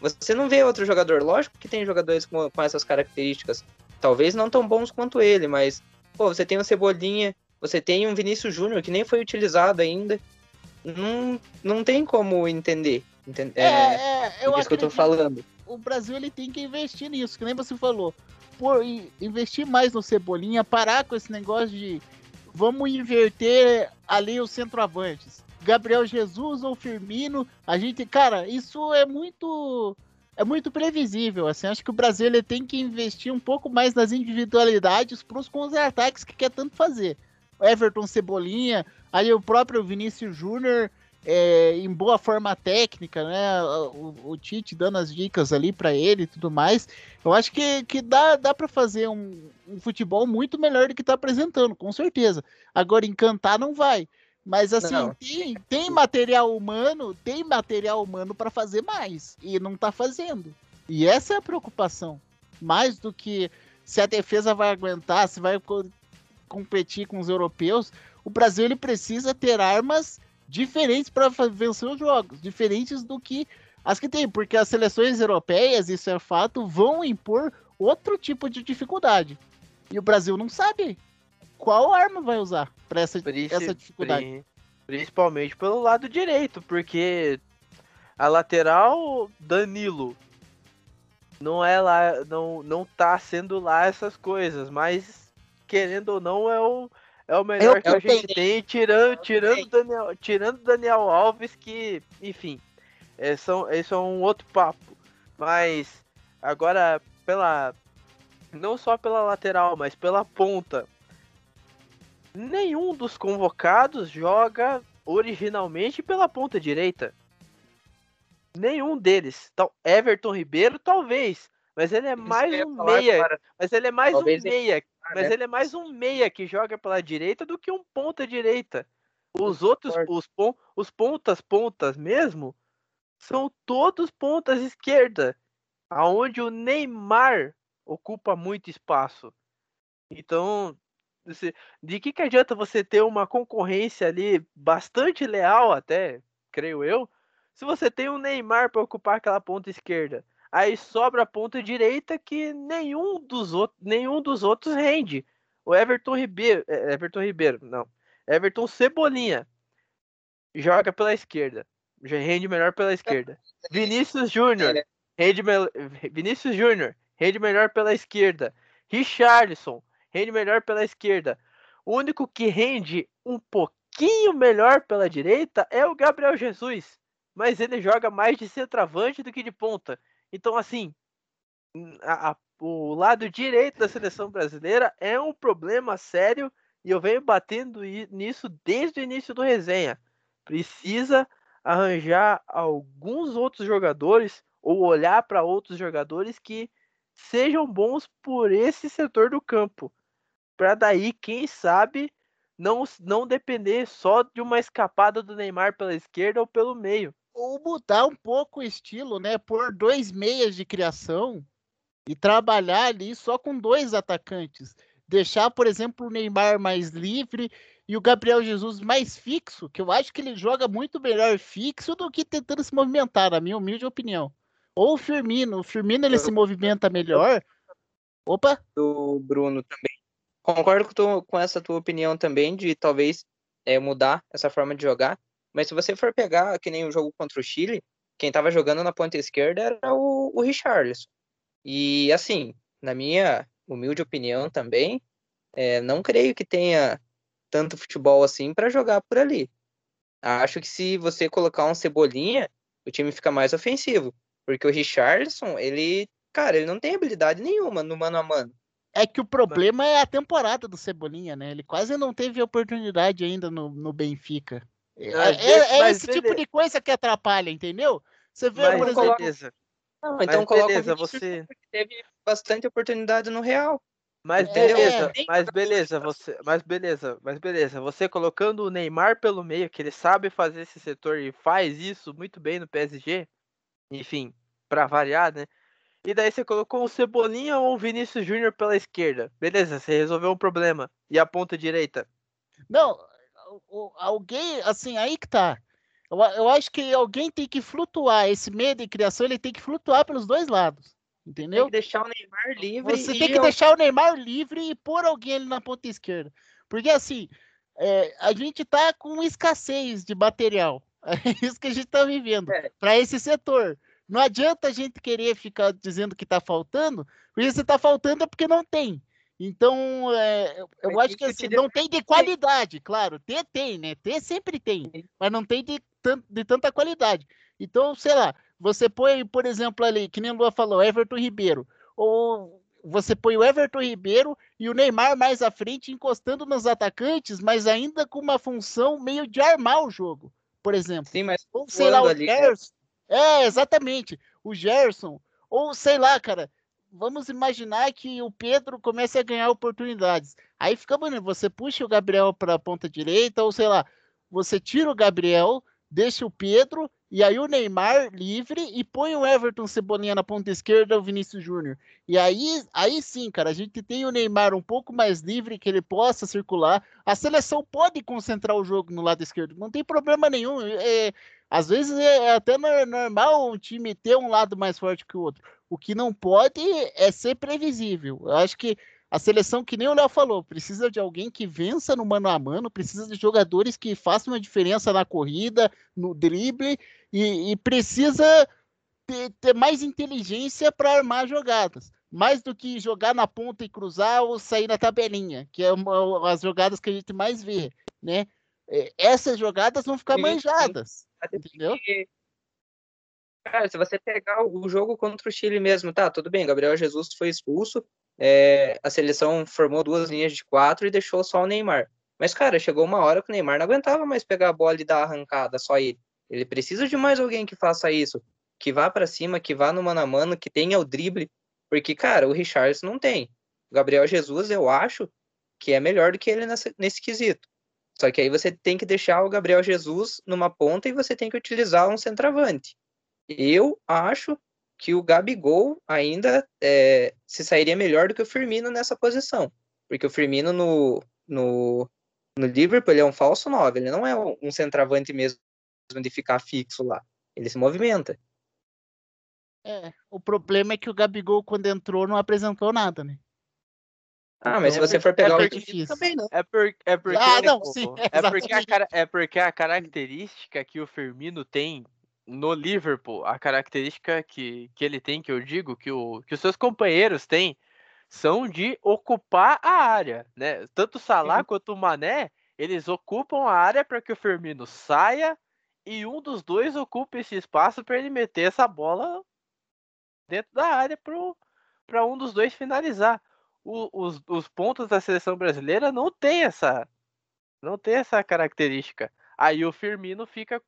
Speaker 2: Você não vê outro jogador. Lógico que tem jogadores com, com essas características. Talvez não tão bons quanto ele, mas, pô, você tem o Cebolinha, você tem um Vinícius Júnior que nem foi utilizado ainda. Não, não tem como entender. entender é, é, é, eu isso que eu tô falando
Speaker 3: o Brasil ele tem que investir nisso, que nem você falou. Por investir mais no Cebolinha, parar com esse negócio de vamos inverter ali os centroavantes. Gabriel Jesus ou Firmino, a gente, cara, isso é muito é muito previsível, assim, acho que o Brasil ele tem que investir um pouco mais nas individualidades para os contra-ataques que quer tanto fazer. Everton Cebolinha, aí o próprio Vinícius Júnior, é, em boa forma técnica, né? O, o Tite dando as dicas ali para ele e tudo mais. Eu acho que, que dá, dá para fazer um, um, futebol muito melhor do que tá apresentando, com certeza. Agora, encantar não vai. Mas assim, tem, tem material humano, tem material humano para fazer mais. E não tá fazendo. E essa é a preocupação. Mais do que se a defesa vai aguentar, se vai co competir com os europeus, o Brasil ele precisa ter armas diferentes para vencer os jogos, diferentes do que as que tem, porque as seleções europeias, isso é fato, vão impor outro tipo de dificuldade. E o Brasil não sabe qual arma vai usar para essa, essa dificuldade.
Speaker 4: Principalmente pelo lado direito, porque a lateral Danilo não é lá, não, não tá sendo lá essas coisas, mas querendo ou não é o é o melhor eu, que a gente tem, tirando, tirando, Daniel, tirando Daniel Alves, que, enfim, é, são, isso é um outro papo. Mas agora, pela. Não só pela lateral, mas pela ponta. Nenhum dos convocados joga originalmente pela ponta direita. Nenhum deles. Então, Everton Ribeiro, talvez. Mas ele é mais um meia. Mas ele é mais um meia mas né? ele é mais um meia que joga pela direita do que um ponta direita. Os outros, os, pon os pontas pontas mesmo, são todos pontas esquerda, aonde o Neymar ocupa muito espaço. Então, de que, que adianta você ter uma concorrência ali bastante leal até, creio eu, se você tem o Neymar para ocupar aquela ponta esquerda? Aí sobra a ponta direita que nenhum dos, outros, nenhum dos outros rende. O Everton Ribeiro, é, Everton Ribeiro, não. Everton Cebolinha joga pela esquerda. Já rende melhor pela esquerda. Vinícius Júnior rende me... Vinícius Júnior rende melhor pela esquerda. Richarlison rende melhor pela esquerda. O único que rende um pouquinho melhor pela direita é o Gabriel Jesus, mas ele joga mais de centroavante do que de ponta. Então, assim, a, a, o lado direito da seleção brasileira é um problema sério e eu venho batendo nisso desde o início do resenha. Precisa arranjar alguns outros jogadores ou olhar para outros jogadores que sejam bons por esse setor do campo. Para daí, quem sabe, não, não depender só de uma escapada do Neymar pela esquerda ou pelo meio
Speaker 3: ou mudar um pouco o estilo, né? Por dois meias de criação e trabalhar ali só com dois atacantes. deixar, por exemplo, o Neymar mais livre e o Gabriel Jesus mais fixo, que eu acho que ele joga muito melhor fixo do que tentando se movimentar, na minha humilde opinião. Ou o Firmino, o Firmino ele se movimenta melhor. Opa!
Speaker 2: Do Bruno também. Concordo com, tu, com essa tua opinião também de talvez é, mudar essa forma de jogar. Mas se você for pegar, que nem o jogo contra o Chile, quem estava jogando na ponta esquerda era o, o Richarlison. E assim, na minha humilde opinião também, é, não creio que tenha tanto futebol assim para jogar por ali. Acho que se você colocar um Cebolinha, o time fica mais ofensivo. Porque o Richardson, ele, cara, ele não tem habilidade nenhuma no mano a mano.
Speaker 3: É que o problema é a temporada do Cebolinha, né? Ele quase não teve oportunidade ainda no, no Benfica. É, é, é esse tipo de coisa que atrapalha, entendeu? Você vê,
Speaker 4: mas
Speaker 3: por exemplo.
Speaker 4: Beleza.
Speaker 2: Não, então
Speaker 4: mas
Speaker 2: coloca
Speaker 4: beleza, você.
Speaker 2: porque teve bastante oportunidade no Real.
Speaker 4: Mas
Speaker 3: É,
Speaker 4: beleza,
Speaker 2: tem
Speaker 4: mas beleza, você, mas beleza, mas beleza, você colocando o Neymar pelo meio, que ele sabe fazer esse setor e faz isso muito bem no PSG, enfim, pra variar, né? E daí você colocou o Cebolinha ou o Vinícius Júnior pela esquerda. Beleza, você resolveu um problema. E a ponta direita?
Speaker 3: Não, alguém, assim, aí que tá. Eu, eu acho que alguém tem que flutuar. Esse meio de criação, ele tem que flutuar pelos dois lados.
Speaker 2: Tem
Speaker 3: Entendeu?
Speaker 2: que deixar o Neymar livre.
Speaker 3: Você
Speaker 2: e
Speaker 3: tem que
Speaker 2: eu-
Speaker 3: deixar o Neymar livre e pôr alguém ali na ponta esquerda. Porque assim, é, a gente tá com escassez de material. (laughs) É isso que a gente tá vivendo
Speaker 2: É.
Speaker 3: para esse setor. Não adianta a gente querer ficar dizendo que tá faltando, porque se tá faltando é porque não tem. Então, é, eu- eu acho que assim, não tem de qualidade, claro. Ter tem, né? Ter sempre tem, mas não tem de, de tanta qualidade. Então, sei lá, você põe, por exemplo, ali, que nem o Lua falou, Everton Ribeiro. Ou você põe o Everton Ribeiro e o Neymar mais à frente, encostando nos atacantes, mas ainda com uma função meio de armar o jogo, por exemplo.
Speaker 2: Sim, mas
Speaker 3: Ou sei lá, o
Speaker 2: ali, né?
Speaker 3: Gerson. É, exatamente. O Gerson. Ou sei lá, cara. Vamos imaginar que o Pedro comece a ganhar oportunidades. Aí fica bonito. Você puxa o Gabriel para a ponta direita, ou sei lá, você tira o Gabriel, deixa o Pedro, e aí o Neymar livre e põe o Everton Cebolinha na ponta esquerda, o Vinícius Júnior. E aí, aí sim, cara, a gente tem o Neymar um pouco mais livre, que ele possa circular. A seleção pode concentrar o jogo no lado esquerdo, não tem problema nenhum. É, às vezes é até nor- normal um time ter um lado mais forte que o outro. O que não pode é ser previsível. Eu acho que a seleção, que nem o Léo falou, precisa de alguém que vença no mano a mano, precisa de jogadores que façam uma diferença na corrida, no drible, e, e precisa ter, ter mais inteligência para armar jogadas. Mais do que jogar na ponta e cruzar ou sair na tabelinha, que é uma, as jogadas que a gente mais vê, né? É, Essas jogadas vão ficar
Speaker 2: Sim, sim.
Speaker 3: manjadas,
Speaker 2: Até
Speaker 3: entendeu?
Speaker 2: Cara, se você pegar o jogo contra o Chile mesmo, tá, tudo bem, Gabriel Jesus foi expulso, é, a seleção formou duas linhas de quatro e deixou só o Neymar. Mas, cara, chegou uma hora que o Neymar não aguentava mais pegar a bola e dar arrancada, só ele. Ele precisa de mais alguém que faça isso, que vá para cima, que vá no mano a mano, que tenha o drible, porque, cara, o Richardson não tem. O Gabriel Jesus, eu acho que é melhor do que ele nessa- nesse quesito. Só que aí você tem que deixar o Gabriel Jesus numa ponta e você tem que utilizar um centroavante. Eu acho que o Gabigol ainda é, se sairia melhor do que o Firmino nessa posição. Porque o Firmino no, no, no Liverpool ele é um falso 9, ele não é um centroavante mesmo de ficar fixo lá. Ele se movimenta.
Speaker 3: É, o problema é que o Gabigol, quando entrou, não apresentou nada, né?
Speaker 2: Ah, mas se
Speaker 3: Então,
Speaker 2: você for
Speaker 3: é
Speaker 2: pegar o
Speaker 3: porque
Speaker 2: Firmino
Speaker 3: fiz.
Speaker 2: também não.
Speaker 4: É, por, é porque.
Speaker 3: Ah, não,
Speaker 4: pô,
Speaker 3: sim,
Speaker 4: é, porque a, cara- é porque a característica que o Firmino tem no Liverpool, a característica que, que ele tem, que eu digo, que, o, que os seus companheiros têm, são de ocupar a área, né? Tanto o Salah
Speaker 2: Sim.
Speaker 4: quanto o Mané, eles ocupam a área para que o Firmino saia e um dos dois ocupe esse espaço para ele meter essa bola dentro da área para um dos dois finalizar. O- os, os pontos da seleção brasileira não tem essa não tem essa característica. Aí o Firmino fica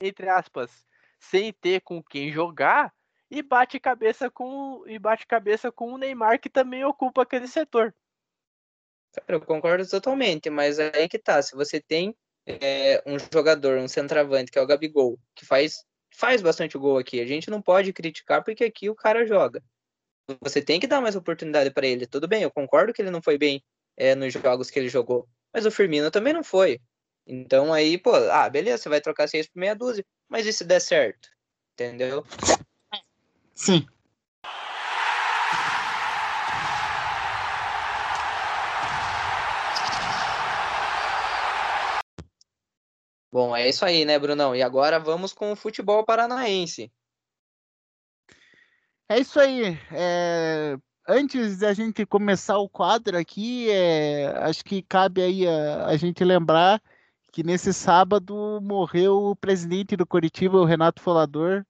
Speaker 4: entre aspas sem ter com quem jogar e bate cabeça com e bate cabeça com o Neymar que também ocupa aquele setor.
Speaker 2: Cara, eu concordo totalmente, mas aí que tá. Se você tem é, um jogador, um centroavante, que é o Gabigol, que faz, faz bastante gol aqui, a gente não pode criticar porque aqui o cara joga. Você tem que dar mais oportunidade para ele. Tudo bem, eu concordo que ele não foi bem é, nos jogos que ele jogou. Mas o Firmino também não foi. Então aí, pô, ah, beleza, você vai trocar seis por meia dúzia. Mas e se der certo? Entendeu?
Speaker 3: Sim.
Speaker 2: Bom, é isso aí, né, Brunão? E agora vamos com o futebol paranaense.
Speaker 3: É isso aí. É, Antes da gente começar o quadro aqui, é, acho que cabe aí a, a, gente lembrar que nesse sábado morreu o presidente do Curitiba, o Renato Folador.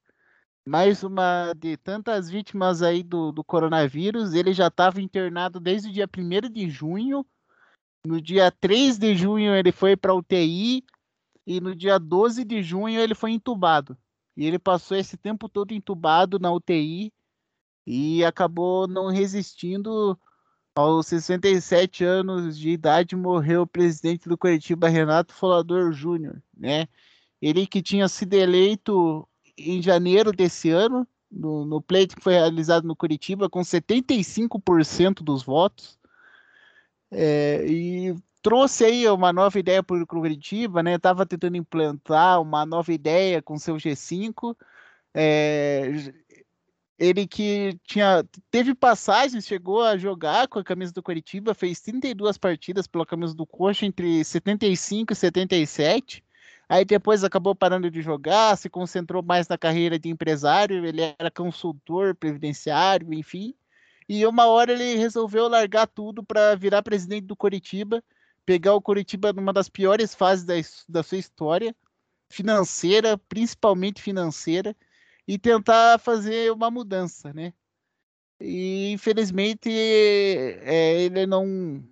Speaker 3: Mais uma de tantas vítimas aí do, do coronavírus. Ele já estava internado desde o dia 1 de junho. No dia 3 de junho ele foi para UTI e no dia 12 de junho ele foi entubado. E ele passou esse tempo todo entubado na UTI e acabou não resistindo. Aos 67 anos de idade morreu o presidente do Curitiba, Renato Folador Júnior, né? Ele que tinha sido eleito em janeiro desse ano, no, no pleito que foi realizado no Curitiba, com 75% dos votos. É, e trouxe aí uma nova ideia para o Curitiba, né? Estava tentando implantar uma nova ideia com seu G5. É, ele que tinha teve passagens, chegou a jogar com a camisa do Curitiba, fez 32 partidas pela camisa do Coxa entre 75 e 77. Aí depois acabou parando de jogar, se concentrou mais na carreira de empresário, ele era consultor previdenciário, enfim. E uma hora ele resolveu largar tudo para virar presidente do Curitiba, pegar o Curitiba numa das piores fases da, da sua história, financeira, principalmente financeira, e tentar fazer uma mudança, né? E infelizmente é, ele não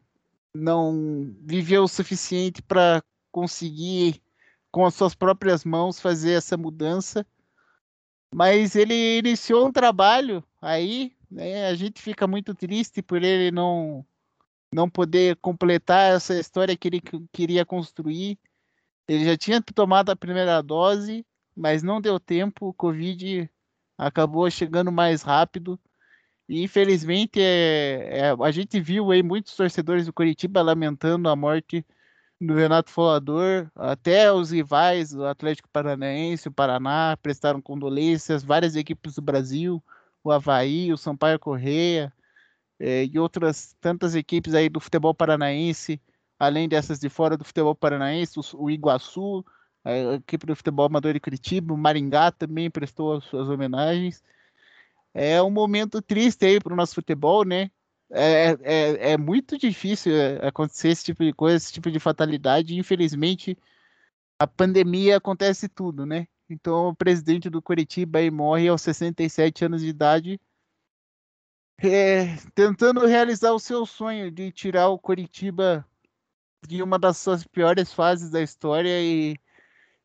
Speaker 3: não viveu o suficiente para conseguir com as suas próprias mãos fazer essa mudança. Mas ele iniciou um trabalho aí, né? A gente fica muito triste por ele não não poder completar essa história que ele queria construir. Ele já tinha tomado a primeira dose, mas não deu tempo. O Covid acabou chegando mais rápido. E infelizmente é, é, a gente viu aí muitos torcedores do Curitiba lamentando a morte do Renato Folador, até os rivais, o Atlético Paranaense, o Paraná, prestaram condolências, várias equipes do Brasil, o Havaí, o Sampaio Correia é, e outras tantas equipes aí do futebol paranaense, além dessas de fora do futebol paranaense, o, o Iguaçu, a equipe do futebol amador de Curitiba, o Maringá também prestou as suas homenagens. É um momento triste aí para o nosso futebol, né? É, é, é, muito difícil é, acontecer esse tipo de coisa, esse tipo de fatalidade. Infelizmente, a pandemia acontece tudo, né? Então, o presidente do Curitiba aí morre aos 67 anos de idade, é, tentando realizar o seu sonho de tirar o Curitiba de uma das suas piores fases da história e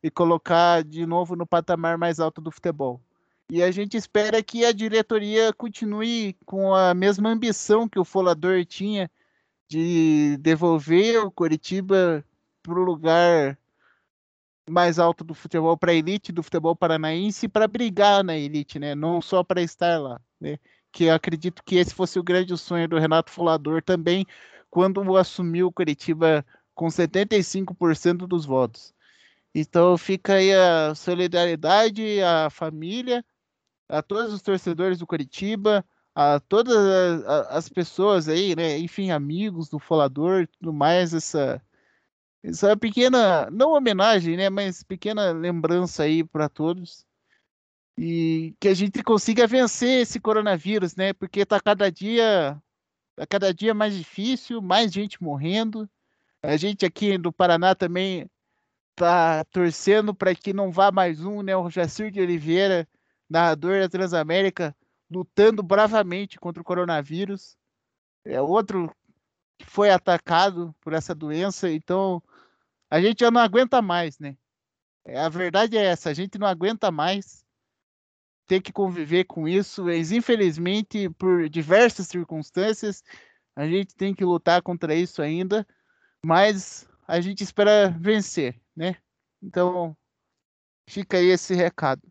Speaker 3: e colocar de novo no patamar mais alto do futebol. E a gente espera que a diretoria continue com a mesma ambição que o Folador tinha de devolver o Coritiba para o lugar mais alto do futebol, para a elite do futebol paranaense, para brigar na elite, né? Não só para estar lá, né? Que eu acredito que esse fosse o grande sonho do Renato Folador também, quando assumiu o Curitiba com 75% dos votos. Então fica aí a solidariedade à família, a todos os torcedores do Curitiba, a todas as, pessoas aí, né? Enfim, amigos do Folador, tudo mais, essa, essa pequena, não homenagem, né? Mas pequena lembrança aí para todos. E que a gente consiga vencer esse coronavírus, né? Porque tá cada dia, tá cada dia mais difícil, mais gente morrendo. A gente aqui do Paraná também tá torcendo para que não vá mais um, né? O Jacir de Oliveira, narrador da Transamérica, lutando bravamente contra o coronavírus. É outro que foi atacado por essa doença, então a gente já não aguenta mais, né? É, a verdade é essa, a gente não aguenta mais ter que conviver com isso, mas infelizmente, por diversas circunstâncias, a gente tem que lutar contra isso ainda, mas a gente espera vencer né? Então, fica aí esse recado.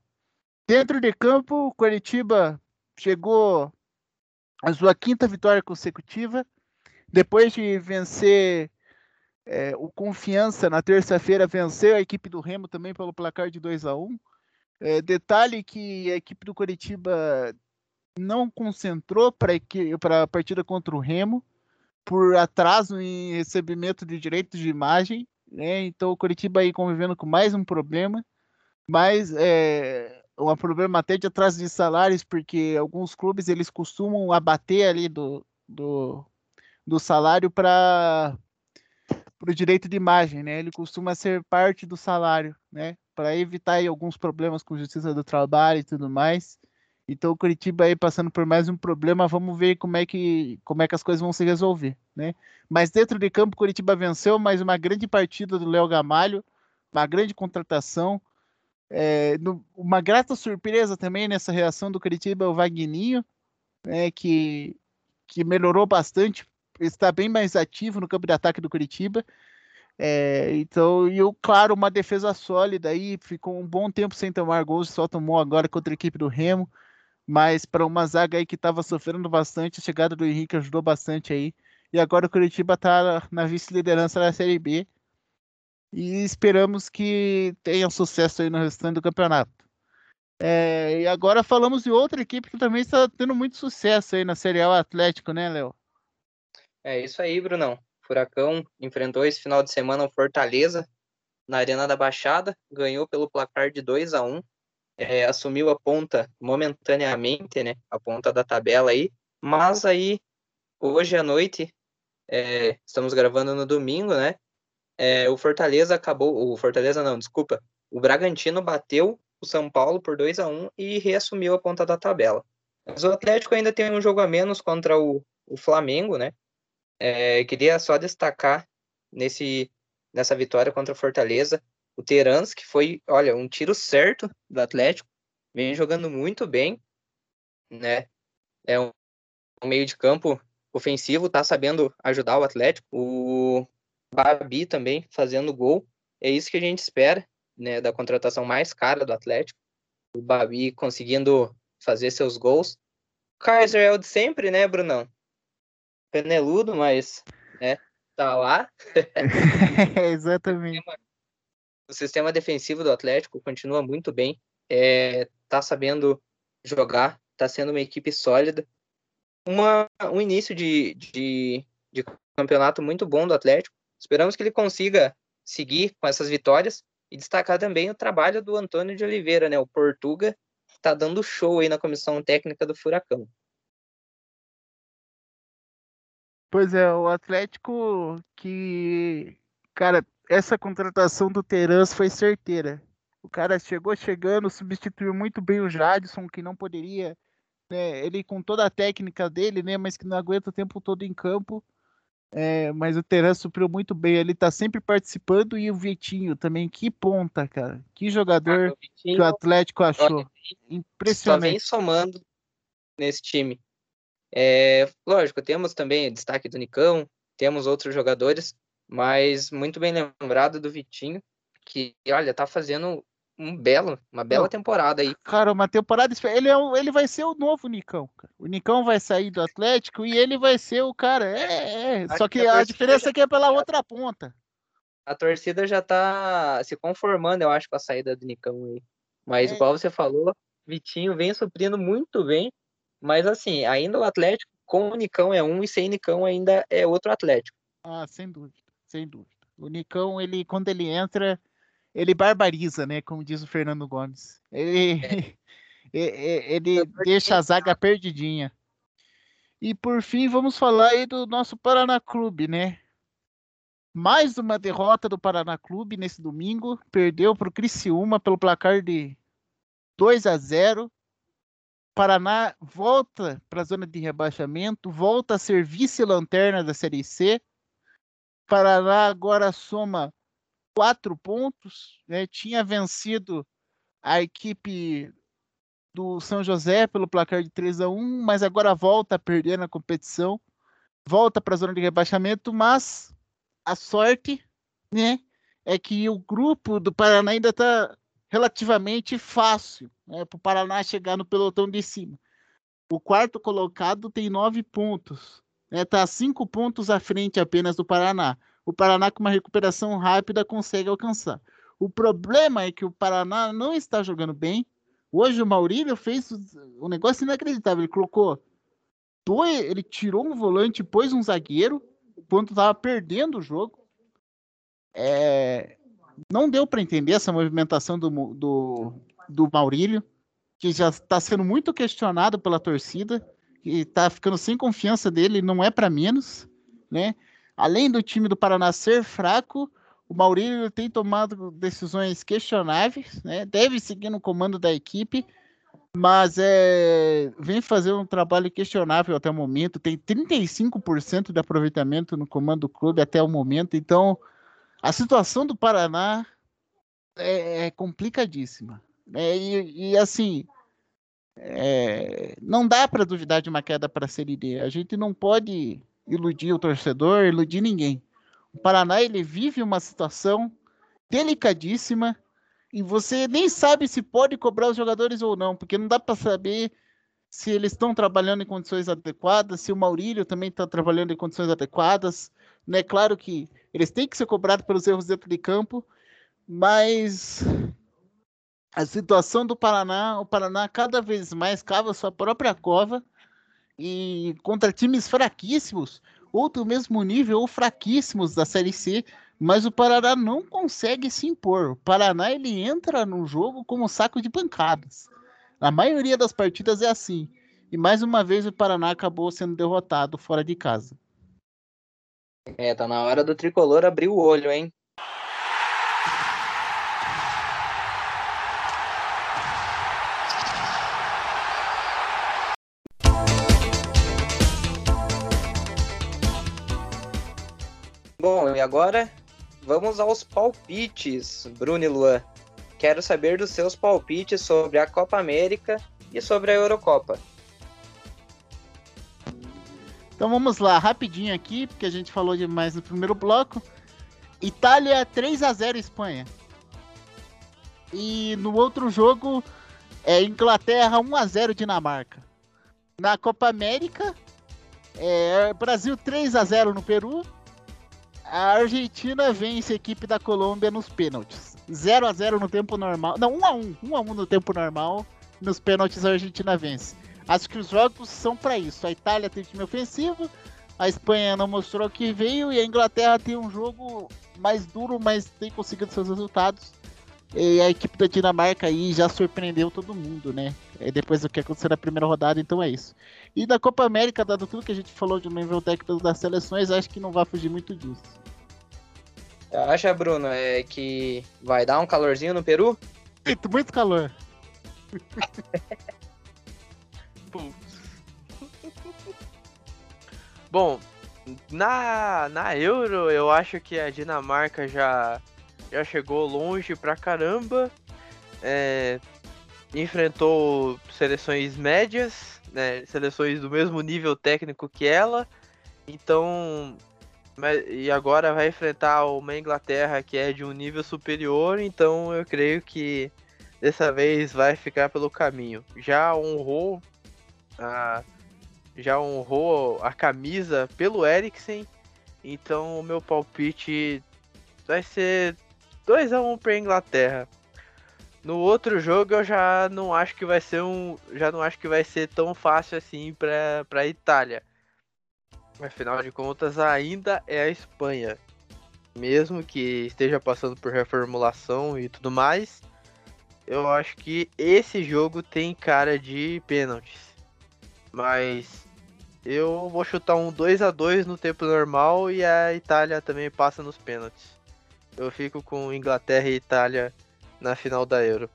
Speaker 3: Dentro de campo, o Curitiba chegou à sua quinta vitória consecutiva, depois de vencer é, o Confiança na terça-feira, venceu a equipe do Remo também pelo placar de 2 a 1 é, Detalhe que a equipe do Curitiba não concentrou para a partida contra o Remo por atraso em recebimento de direitos de imagem. Né? Então o Curitiba aí convivendo com mais um problema, mas é, um problema até de atraso de salários, porque alguns clubes eles costumam abater ali do, do, do salário para o direito de imagem, né? Ele costuma ser parte do salário, né? Para evitar aí, alguns problemas com justiça do trabalho e tudo mais. Então o Curitiba aí passando por mais um problema, vamos ver como é que como é que as coisas vão se resolver, né? Mas dentro de campo o Curitiba venceu, mais uma grande partida do Léo Gamalho, uma grande contratação, é, no, uma grata surpresa também nessa reação do Curitiba o Vagninho, né, que que melhorou bastante, está bem mais ativo no campo de ataque do Curitiba. É, então, e o claro, uma defesa sólida aí, ficou um bom tempo sem tomar gols, só tomou agora contra a equipe do Remo mas para uma zaga aí que estava sofrendo bastante, a chegada do Henrique ajudou bastante aí. E agora o Curitiba está na vice-liderança da Série B. E esperamos que tenha sucesso aí no restante do campeonato. É, e agora falamos de outra equipe que também está tendo muito sucesso aí na Série A, Atlético, né, Léo?
Speaker 2: É isso aí, Brunão. Furacão enfrentou esse final de semana o Fortaleza na Arena da Baixada, ganhou pelo placar de 2 a 1 é, assumiu a ponta momentaneamente, né? A ponta da tabela aí. Mas aí, hoje à noite, é, estamos gravando no domingo, né? É, o Fortaleza acabou. O Fortaleza não, desculpa. O Bragantino bateu o São Paulo por 2 a 1 e reassumiu a ponta da tabela. Mas o Atlético ainda tem um jogo a menos contra o, o Flamengo, né? É, queria só destacar nesse, nessa vitória contra o Fortaleza o Terans, que foi, olha, um tiro certo do Atlético, vem jogando muito bem, né? É um, um meio de campo ofensivo, tá sabendo ajudar o Atlético. O Babi também fazendo gol. É isso que a gente espera, né, da contratação mais cara do Atlético. O Babi conseguindo fazer seus gols. O Kaiser é o de sempre, né, Brunão? Peneludo, mas, né, tá lá. (laughs)
Speaker 3: Exatamente
Speaker 2: o sistema defensivo do Atlético continua muito bem, é, tá sabendo jogar, tá sendo uma equipe sólida. Uma, um início de, de, de campeonato muito bom do Atlético. Esperamos que ele consiga seguir com essas vitórias e destacar também o trabalho do Antônio de Oliveira, né? O Portuga está dando show aí na comissão técnica do Furacão.
Speaker 3: Pois é, o Atlético que, cara, essa contratação do Terans foi certeira. O cara chegou chegando, substituiu muito bem o Jadson, que não poderia, né, ele com toda a técnica dele, né, mas que não aguenta o tempo todo em campo. É, mas o Teran supriu muito bem, ele tá sempre participando e o Vitinho também, que ponta, cara. Que jogador ah, o Vitinho, que o Atlético achou. Impressionante. Só vem
Speaker 2: somando nesse time. É, lógico, temos também o destaque do Nicão, temos outros jogadores, mas muito bem lembrado do Vitinho, que, olha, tá fazendo um belo, uma bela temporada aí.
Speaker 3: Cara, uma temporada. Ele, é um, ele vai ser o novo Nicão. Cara. O Nicão vai sair do Atlético e ele vai ser o cara. É, é. Só que, a, a diferença é que é pela outra ponta.
Speaker 2: A torcida já tá se conformando, eu acho, com a saída do Nicão aí. Mas, é. igual você falou, Vitinho vem suprindo muito bem. Mas, assim, ainda o Atlético com o Nicão é um e sem Nicão ainda é outro Atlético.
Speaker 3: Ah, sem dúvida sem dúvida. O Nicão, ele, quando ele entra, ele barbariza, né? Como diz o Fernando Gomes. Ele, é. (laughs) ele deixa a zaga perdidinha. E por fim, vamos falar aí do nosso Paraná Clube, né? Mais uma derrota do Paraná Clube nesse domingo. Perdeu para o Criciúma pelo placar de 2 a 0. Paraná volta para a zona de rebaixamento, volta a ser vice-lanterna da Série C. Paraná agora soma quatro pontos, né? tinha vencido a equipe do São José pelo placar de 3 a 1 mas agora volta a perder na competição, volta para a zona de rebaixamento, mas a sorte né, é que o grupo do Paraná ainda está relativamente fácil né, para o Paraná chegar no pelotão de cima. O quarto colocado tem nove pontos né, tá cinco pontos à frente apenas do Paraná. O Paraná, com uma recuperação rápida, consegue alcançar. O problema é que o Paraná não está jogando bem. Hoje o Maurílio fez um negócio inacreditável. Ele colocou dois, ele tirou um volante, pôs um zagueiro, quando estava perdendo o jogo. É, não deu para entender essa movimentação do, do, do Maurílio, que já está sendo muito questionado pela torcida, e está ficando sem confiança dele, não é para menos, né? Além do time do Paraná ser fraco, o Maurílio tem tomado decisões questionáveis, né? Deve seguir no comando da equipe, mas é, vem fazer um trabalho questionável até o momento. Tem 35% de aproveitamento no comando do clube até o momento, então a situação do Paraná é, é complicadíssima. Né? E, e, assim, é, não dá para duvidar de uma queda para a Série D. A gente não pode iludir o torcedor, iludir ninguém. O Paraná ele vive uma situação delicadíssima e você nem sabe se pode cobrar os jogadores ou não, porque não dá para saber se eles estão trabalhando em condições adequadas, se o Maurílio também está trabalhando em condições adequadas. Né? Claro que eles têm que ser cobrados pelos erros dentro de campo, mas a situação do Paraná, o Paraná cada vez mais cava sua própria cova e contra times fraquíssimos, ou do mesmo nível ou fraquíssimos da Série C, mas o Paraná não consegue se impor. O Paraná ele entra no jogo como um saco de pancadas. A maioria das partidas é assim. E mais uma vez o Paraná acabou sendo derrotado fora de casa.
Speaker 2: É, tá na hora do tricolor abrir o olho, hein? E agora vamos aos palpites, Bruno e Luan. Quero saber dos seus palpites sobre a Copa América e sobre a Eurocopa.
Speaker 3: Então vamos lá, rapidinho aqui, porque a gente falou demais no primeiro bloco. Itália 3 a 0 Espanha. E no outro jogo é Inglaterra 1 a 0 Dinamarca. Na Copa América é Brasil 3 a 0 no Peru. A Argentina vence a equipe da Colômbia nos pênaltis. 0 a 0 no tempo normal. Não, 1 a 1, 1 a 1 no tempo normal. Nos pênaltis a Argentina vence. Acho que os jogos são para isso. A Itália tem time ofensivo, a Espanha não mostrou que veio e a Inglaterra tem um jogo mais duro, mas tem conseguido seus resultados. E a equipe da Dinamarca aí já surpreendeu todo mundo, né? E depois do que aconteceu na primeira rodada, então é isso. E da Copa América, dado tudo que a gente falou de um nível técnico das seleções, acho que não vai fugir muito disso.
Speaker 2: Acha, Bruno, é que vai dar um calorzinho no Peru?
Speaker 3: Muito calor. (laughs)
Speaker 4: Bom, na, na Euro eu acho que a Dinamarca já, já chegou longe pra caramba. É, enfrentou seleções médias, né, seleções do mesmo nível técnico que ela. Então, e agora vai enfrentar uma Inglaterra que é de um nível superior, então eu creio que dessa vez vai ficar pelo caminho. Já honrou a já honrou a camisa pelo Eriksen. Então o meu palpite vai ser 2 a 1 para Inglaterra. No outro jogo eu já não acho que vai ser um, já não acho que vai ser tão fácil assim para para Itália. Afinal de contas ainda é a Espanha. Mesmo que esteja passando por reformulação e tudo mais, eu acho que esse jogo tem cara de pênaltis. Mas eu vou chutar um 2 a 2 no tempo normal e a Itália também passa nos pênaltis. Eu fico com Inglaterra e Itália na final da Euro.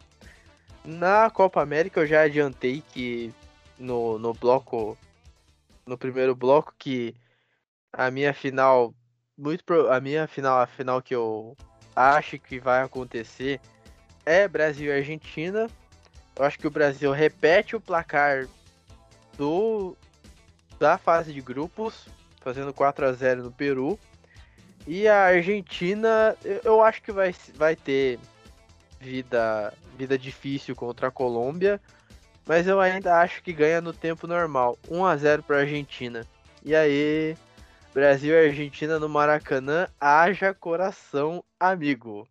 Speaker 4: Na Copa América eu já adiantei que no, no bloco no primeiro bloco que a minha final muito pro, a minha final a final que eu acho que vai acontecer é Brasil e Argentina. Eu acho que o Brasil repete o placar do da fase de grupos, fazendo 4 a 0 no Peru. E a Argentina, eu acho que vai, vai ter vida, vida difícil contra a Colômbia, mas eu ainda acho que ganha no tempo normal, 1 a 0 para a Argentina. E aí, Brasil e Argentina no Maracanã, haja coração, amigo.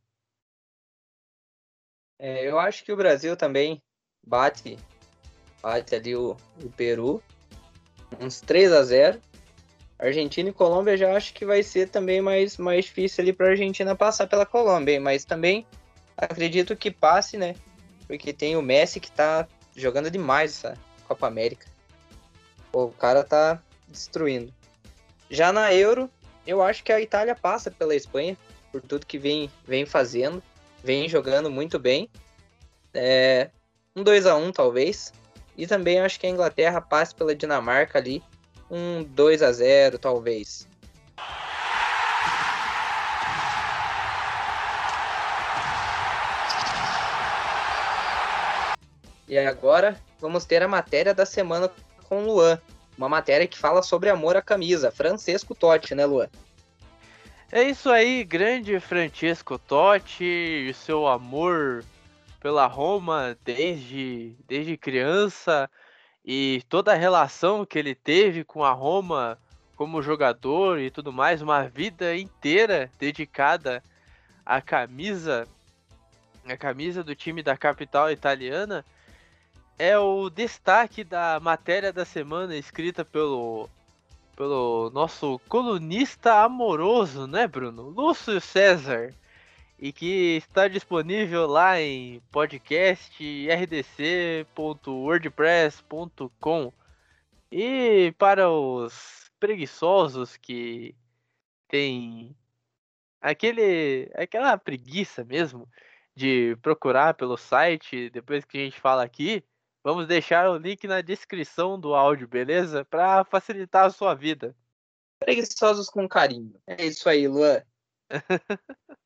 Speaker 2: É, eu acho que o Brasil também bate, bate ali o, o Peru, uns 3 a 0 Argentina e Colômbia já acho que vai ser também mais, mais difícil ali para a Argentina passar pela Colômbia, mas também acredito que passe, né? Porque tem o Messi que tá jogando demais essa Copa América. o cara tá destruindo. Já na Euro, eu acho que a Itália passa pela Espanha, por tudo que vem, vem fazendo, vem jogando muito bem. É, um 2 a 1 talvez. E também acho que a Inglaterra passe pela Dinamarca ali, um 2 a 0 talvez. E agora vamos ter a matéria da semana com Luan. Uma matéria que fala sobre amor à camisa. Francesco Totti, né, Luan?
Speaker 4: É isso aí, grande Francesco Totti, o seu amor pela Roma desde, desde criança e toda a relação que ele teve com a Roma como jogador e tudo mais, uma vida inteira dedicada à camisa, a camisa do time da capital italiana, é o destaque da matéria da semana escrita pelo pelo nosso colunista amoroso, né, Bruno? Lúcio César e que está disponível lá em podcast rdc.wordpress.com. E para os preguiçosos que têm aquele aquela preguiça mesmo de procurar pelo site depois que a gente fala aqui, vamos deixar o link na descrição do áudio, beleza? Para facilitar a sua vida.
Speaker 2: Preguiçosos com carinho. É isso aí, Luan. (laughs)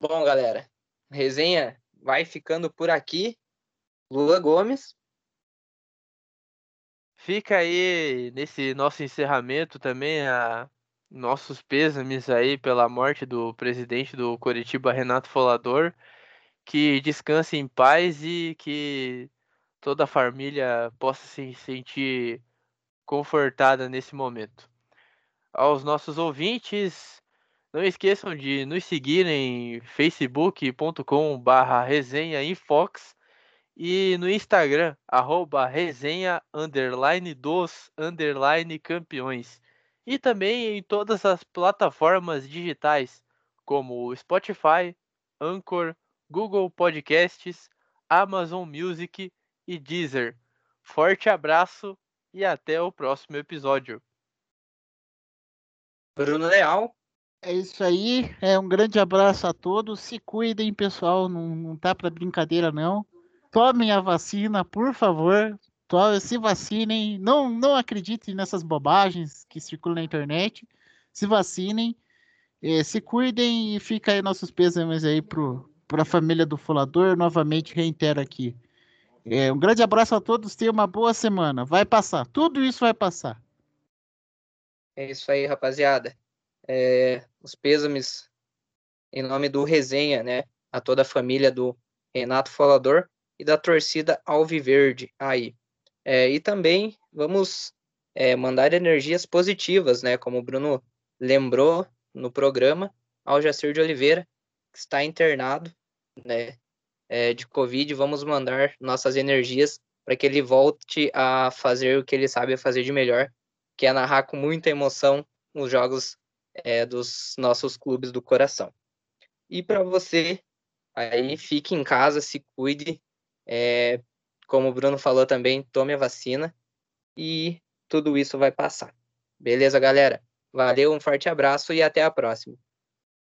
Speaker 2: Bom, galera, resenha vai ficando por aqui. Lula Gomes.
Speaker 4: Fica aí nesse nosso encerramento também a nossos pêsames aí pela morte do presidente do Coritiba, Renato Folador. Que descanse em paz e que toda a família possa se sentir confortada nesse momento. Aos nossos ouvintes, não esqueçam de nos seguir em facebook.com barra resenha e no Instagram, arroba resenha underline dos underline campeões. E também em todas as plataformas digitais, como Spotify, Anchor, Google Podcasts, Amazon Music e Deezer. Forte abraço e até o próximo episódio.
Speaker 2: Bruno Leal.
Speaker 3: É isso aí. É um grande abraço a todos. Se cuidem, pessoal. Não, não tá para brincadeira, não. Tomem a vacina, por favor. Se vacinem. Não, não acreditem nessas bobagens que circulam na internet. Se vacinem. É, se cuidem e fica aí nossos pêsames aí para a família do Folador. Novamente reitero aqui. É, um grande abraço a todos. Tenham uma boa semana. Vai passar. Tudo isso vai passar.
Speaker 2: É isso aí, rapaziada é, os pêsames em nome do Resenha, né? A toda a família do Renato Falador e da torcida Alviverde aí. É, e também vamos é, mandar energias positivas, né? Como o Bruno lembrou no programa, ao Jacir de Oliveira, que está internado, né? É, de Covid, vamos mandar nossas energias para que ele volte a fazer o que ele sabe fazer de melhor, que é narrar com muita emoção os jogos é, dos nossos clubes do coração. E para você, aí fique em casa, se cuide, é, como o Bruno falou também, tome a vacina e tudo isso vai passar. Beleza, galera? Valeu, um forte abraço e até a próxima.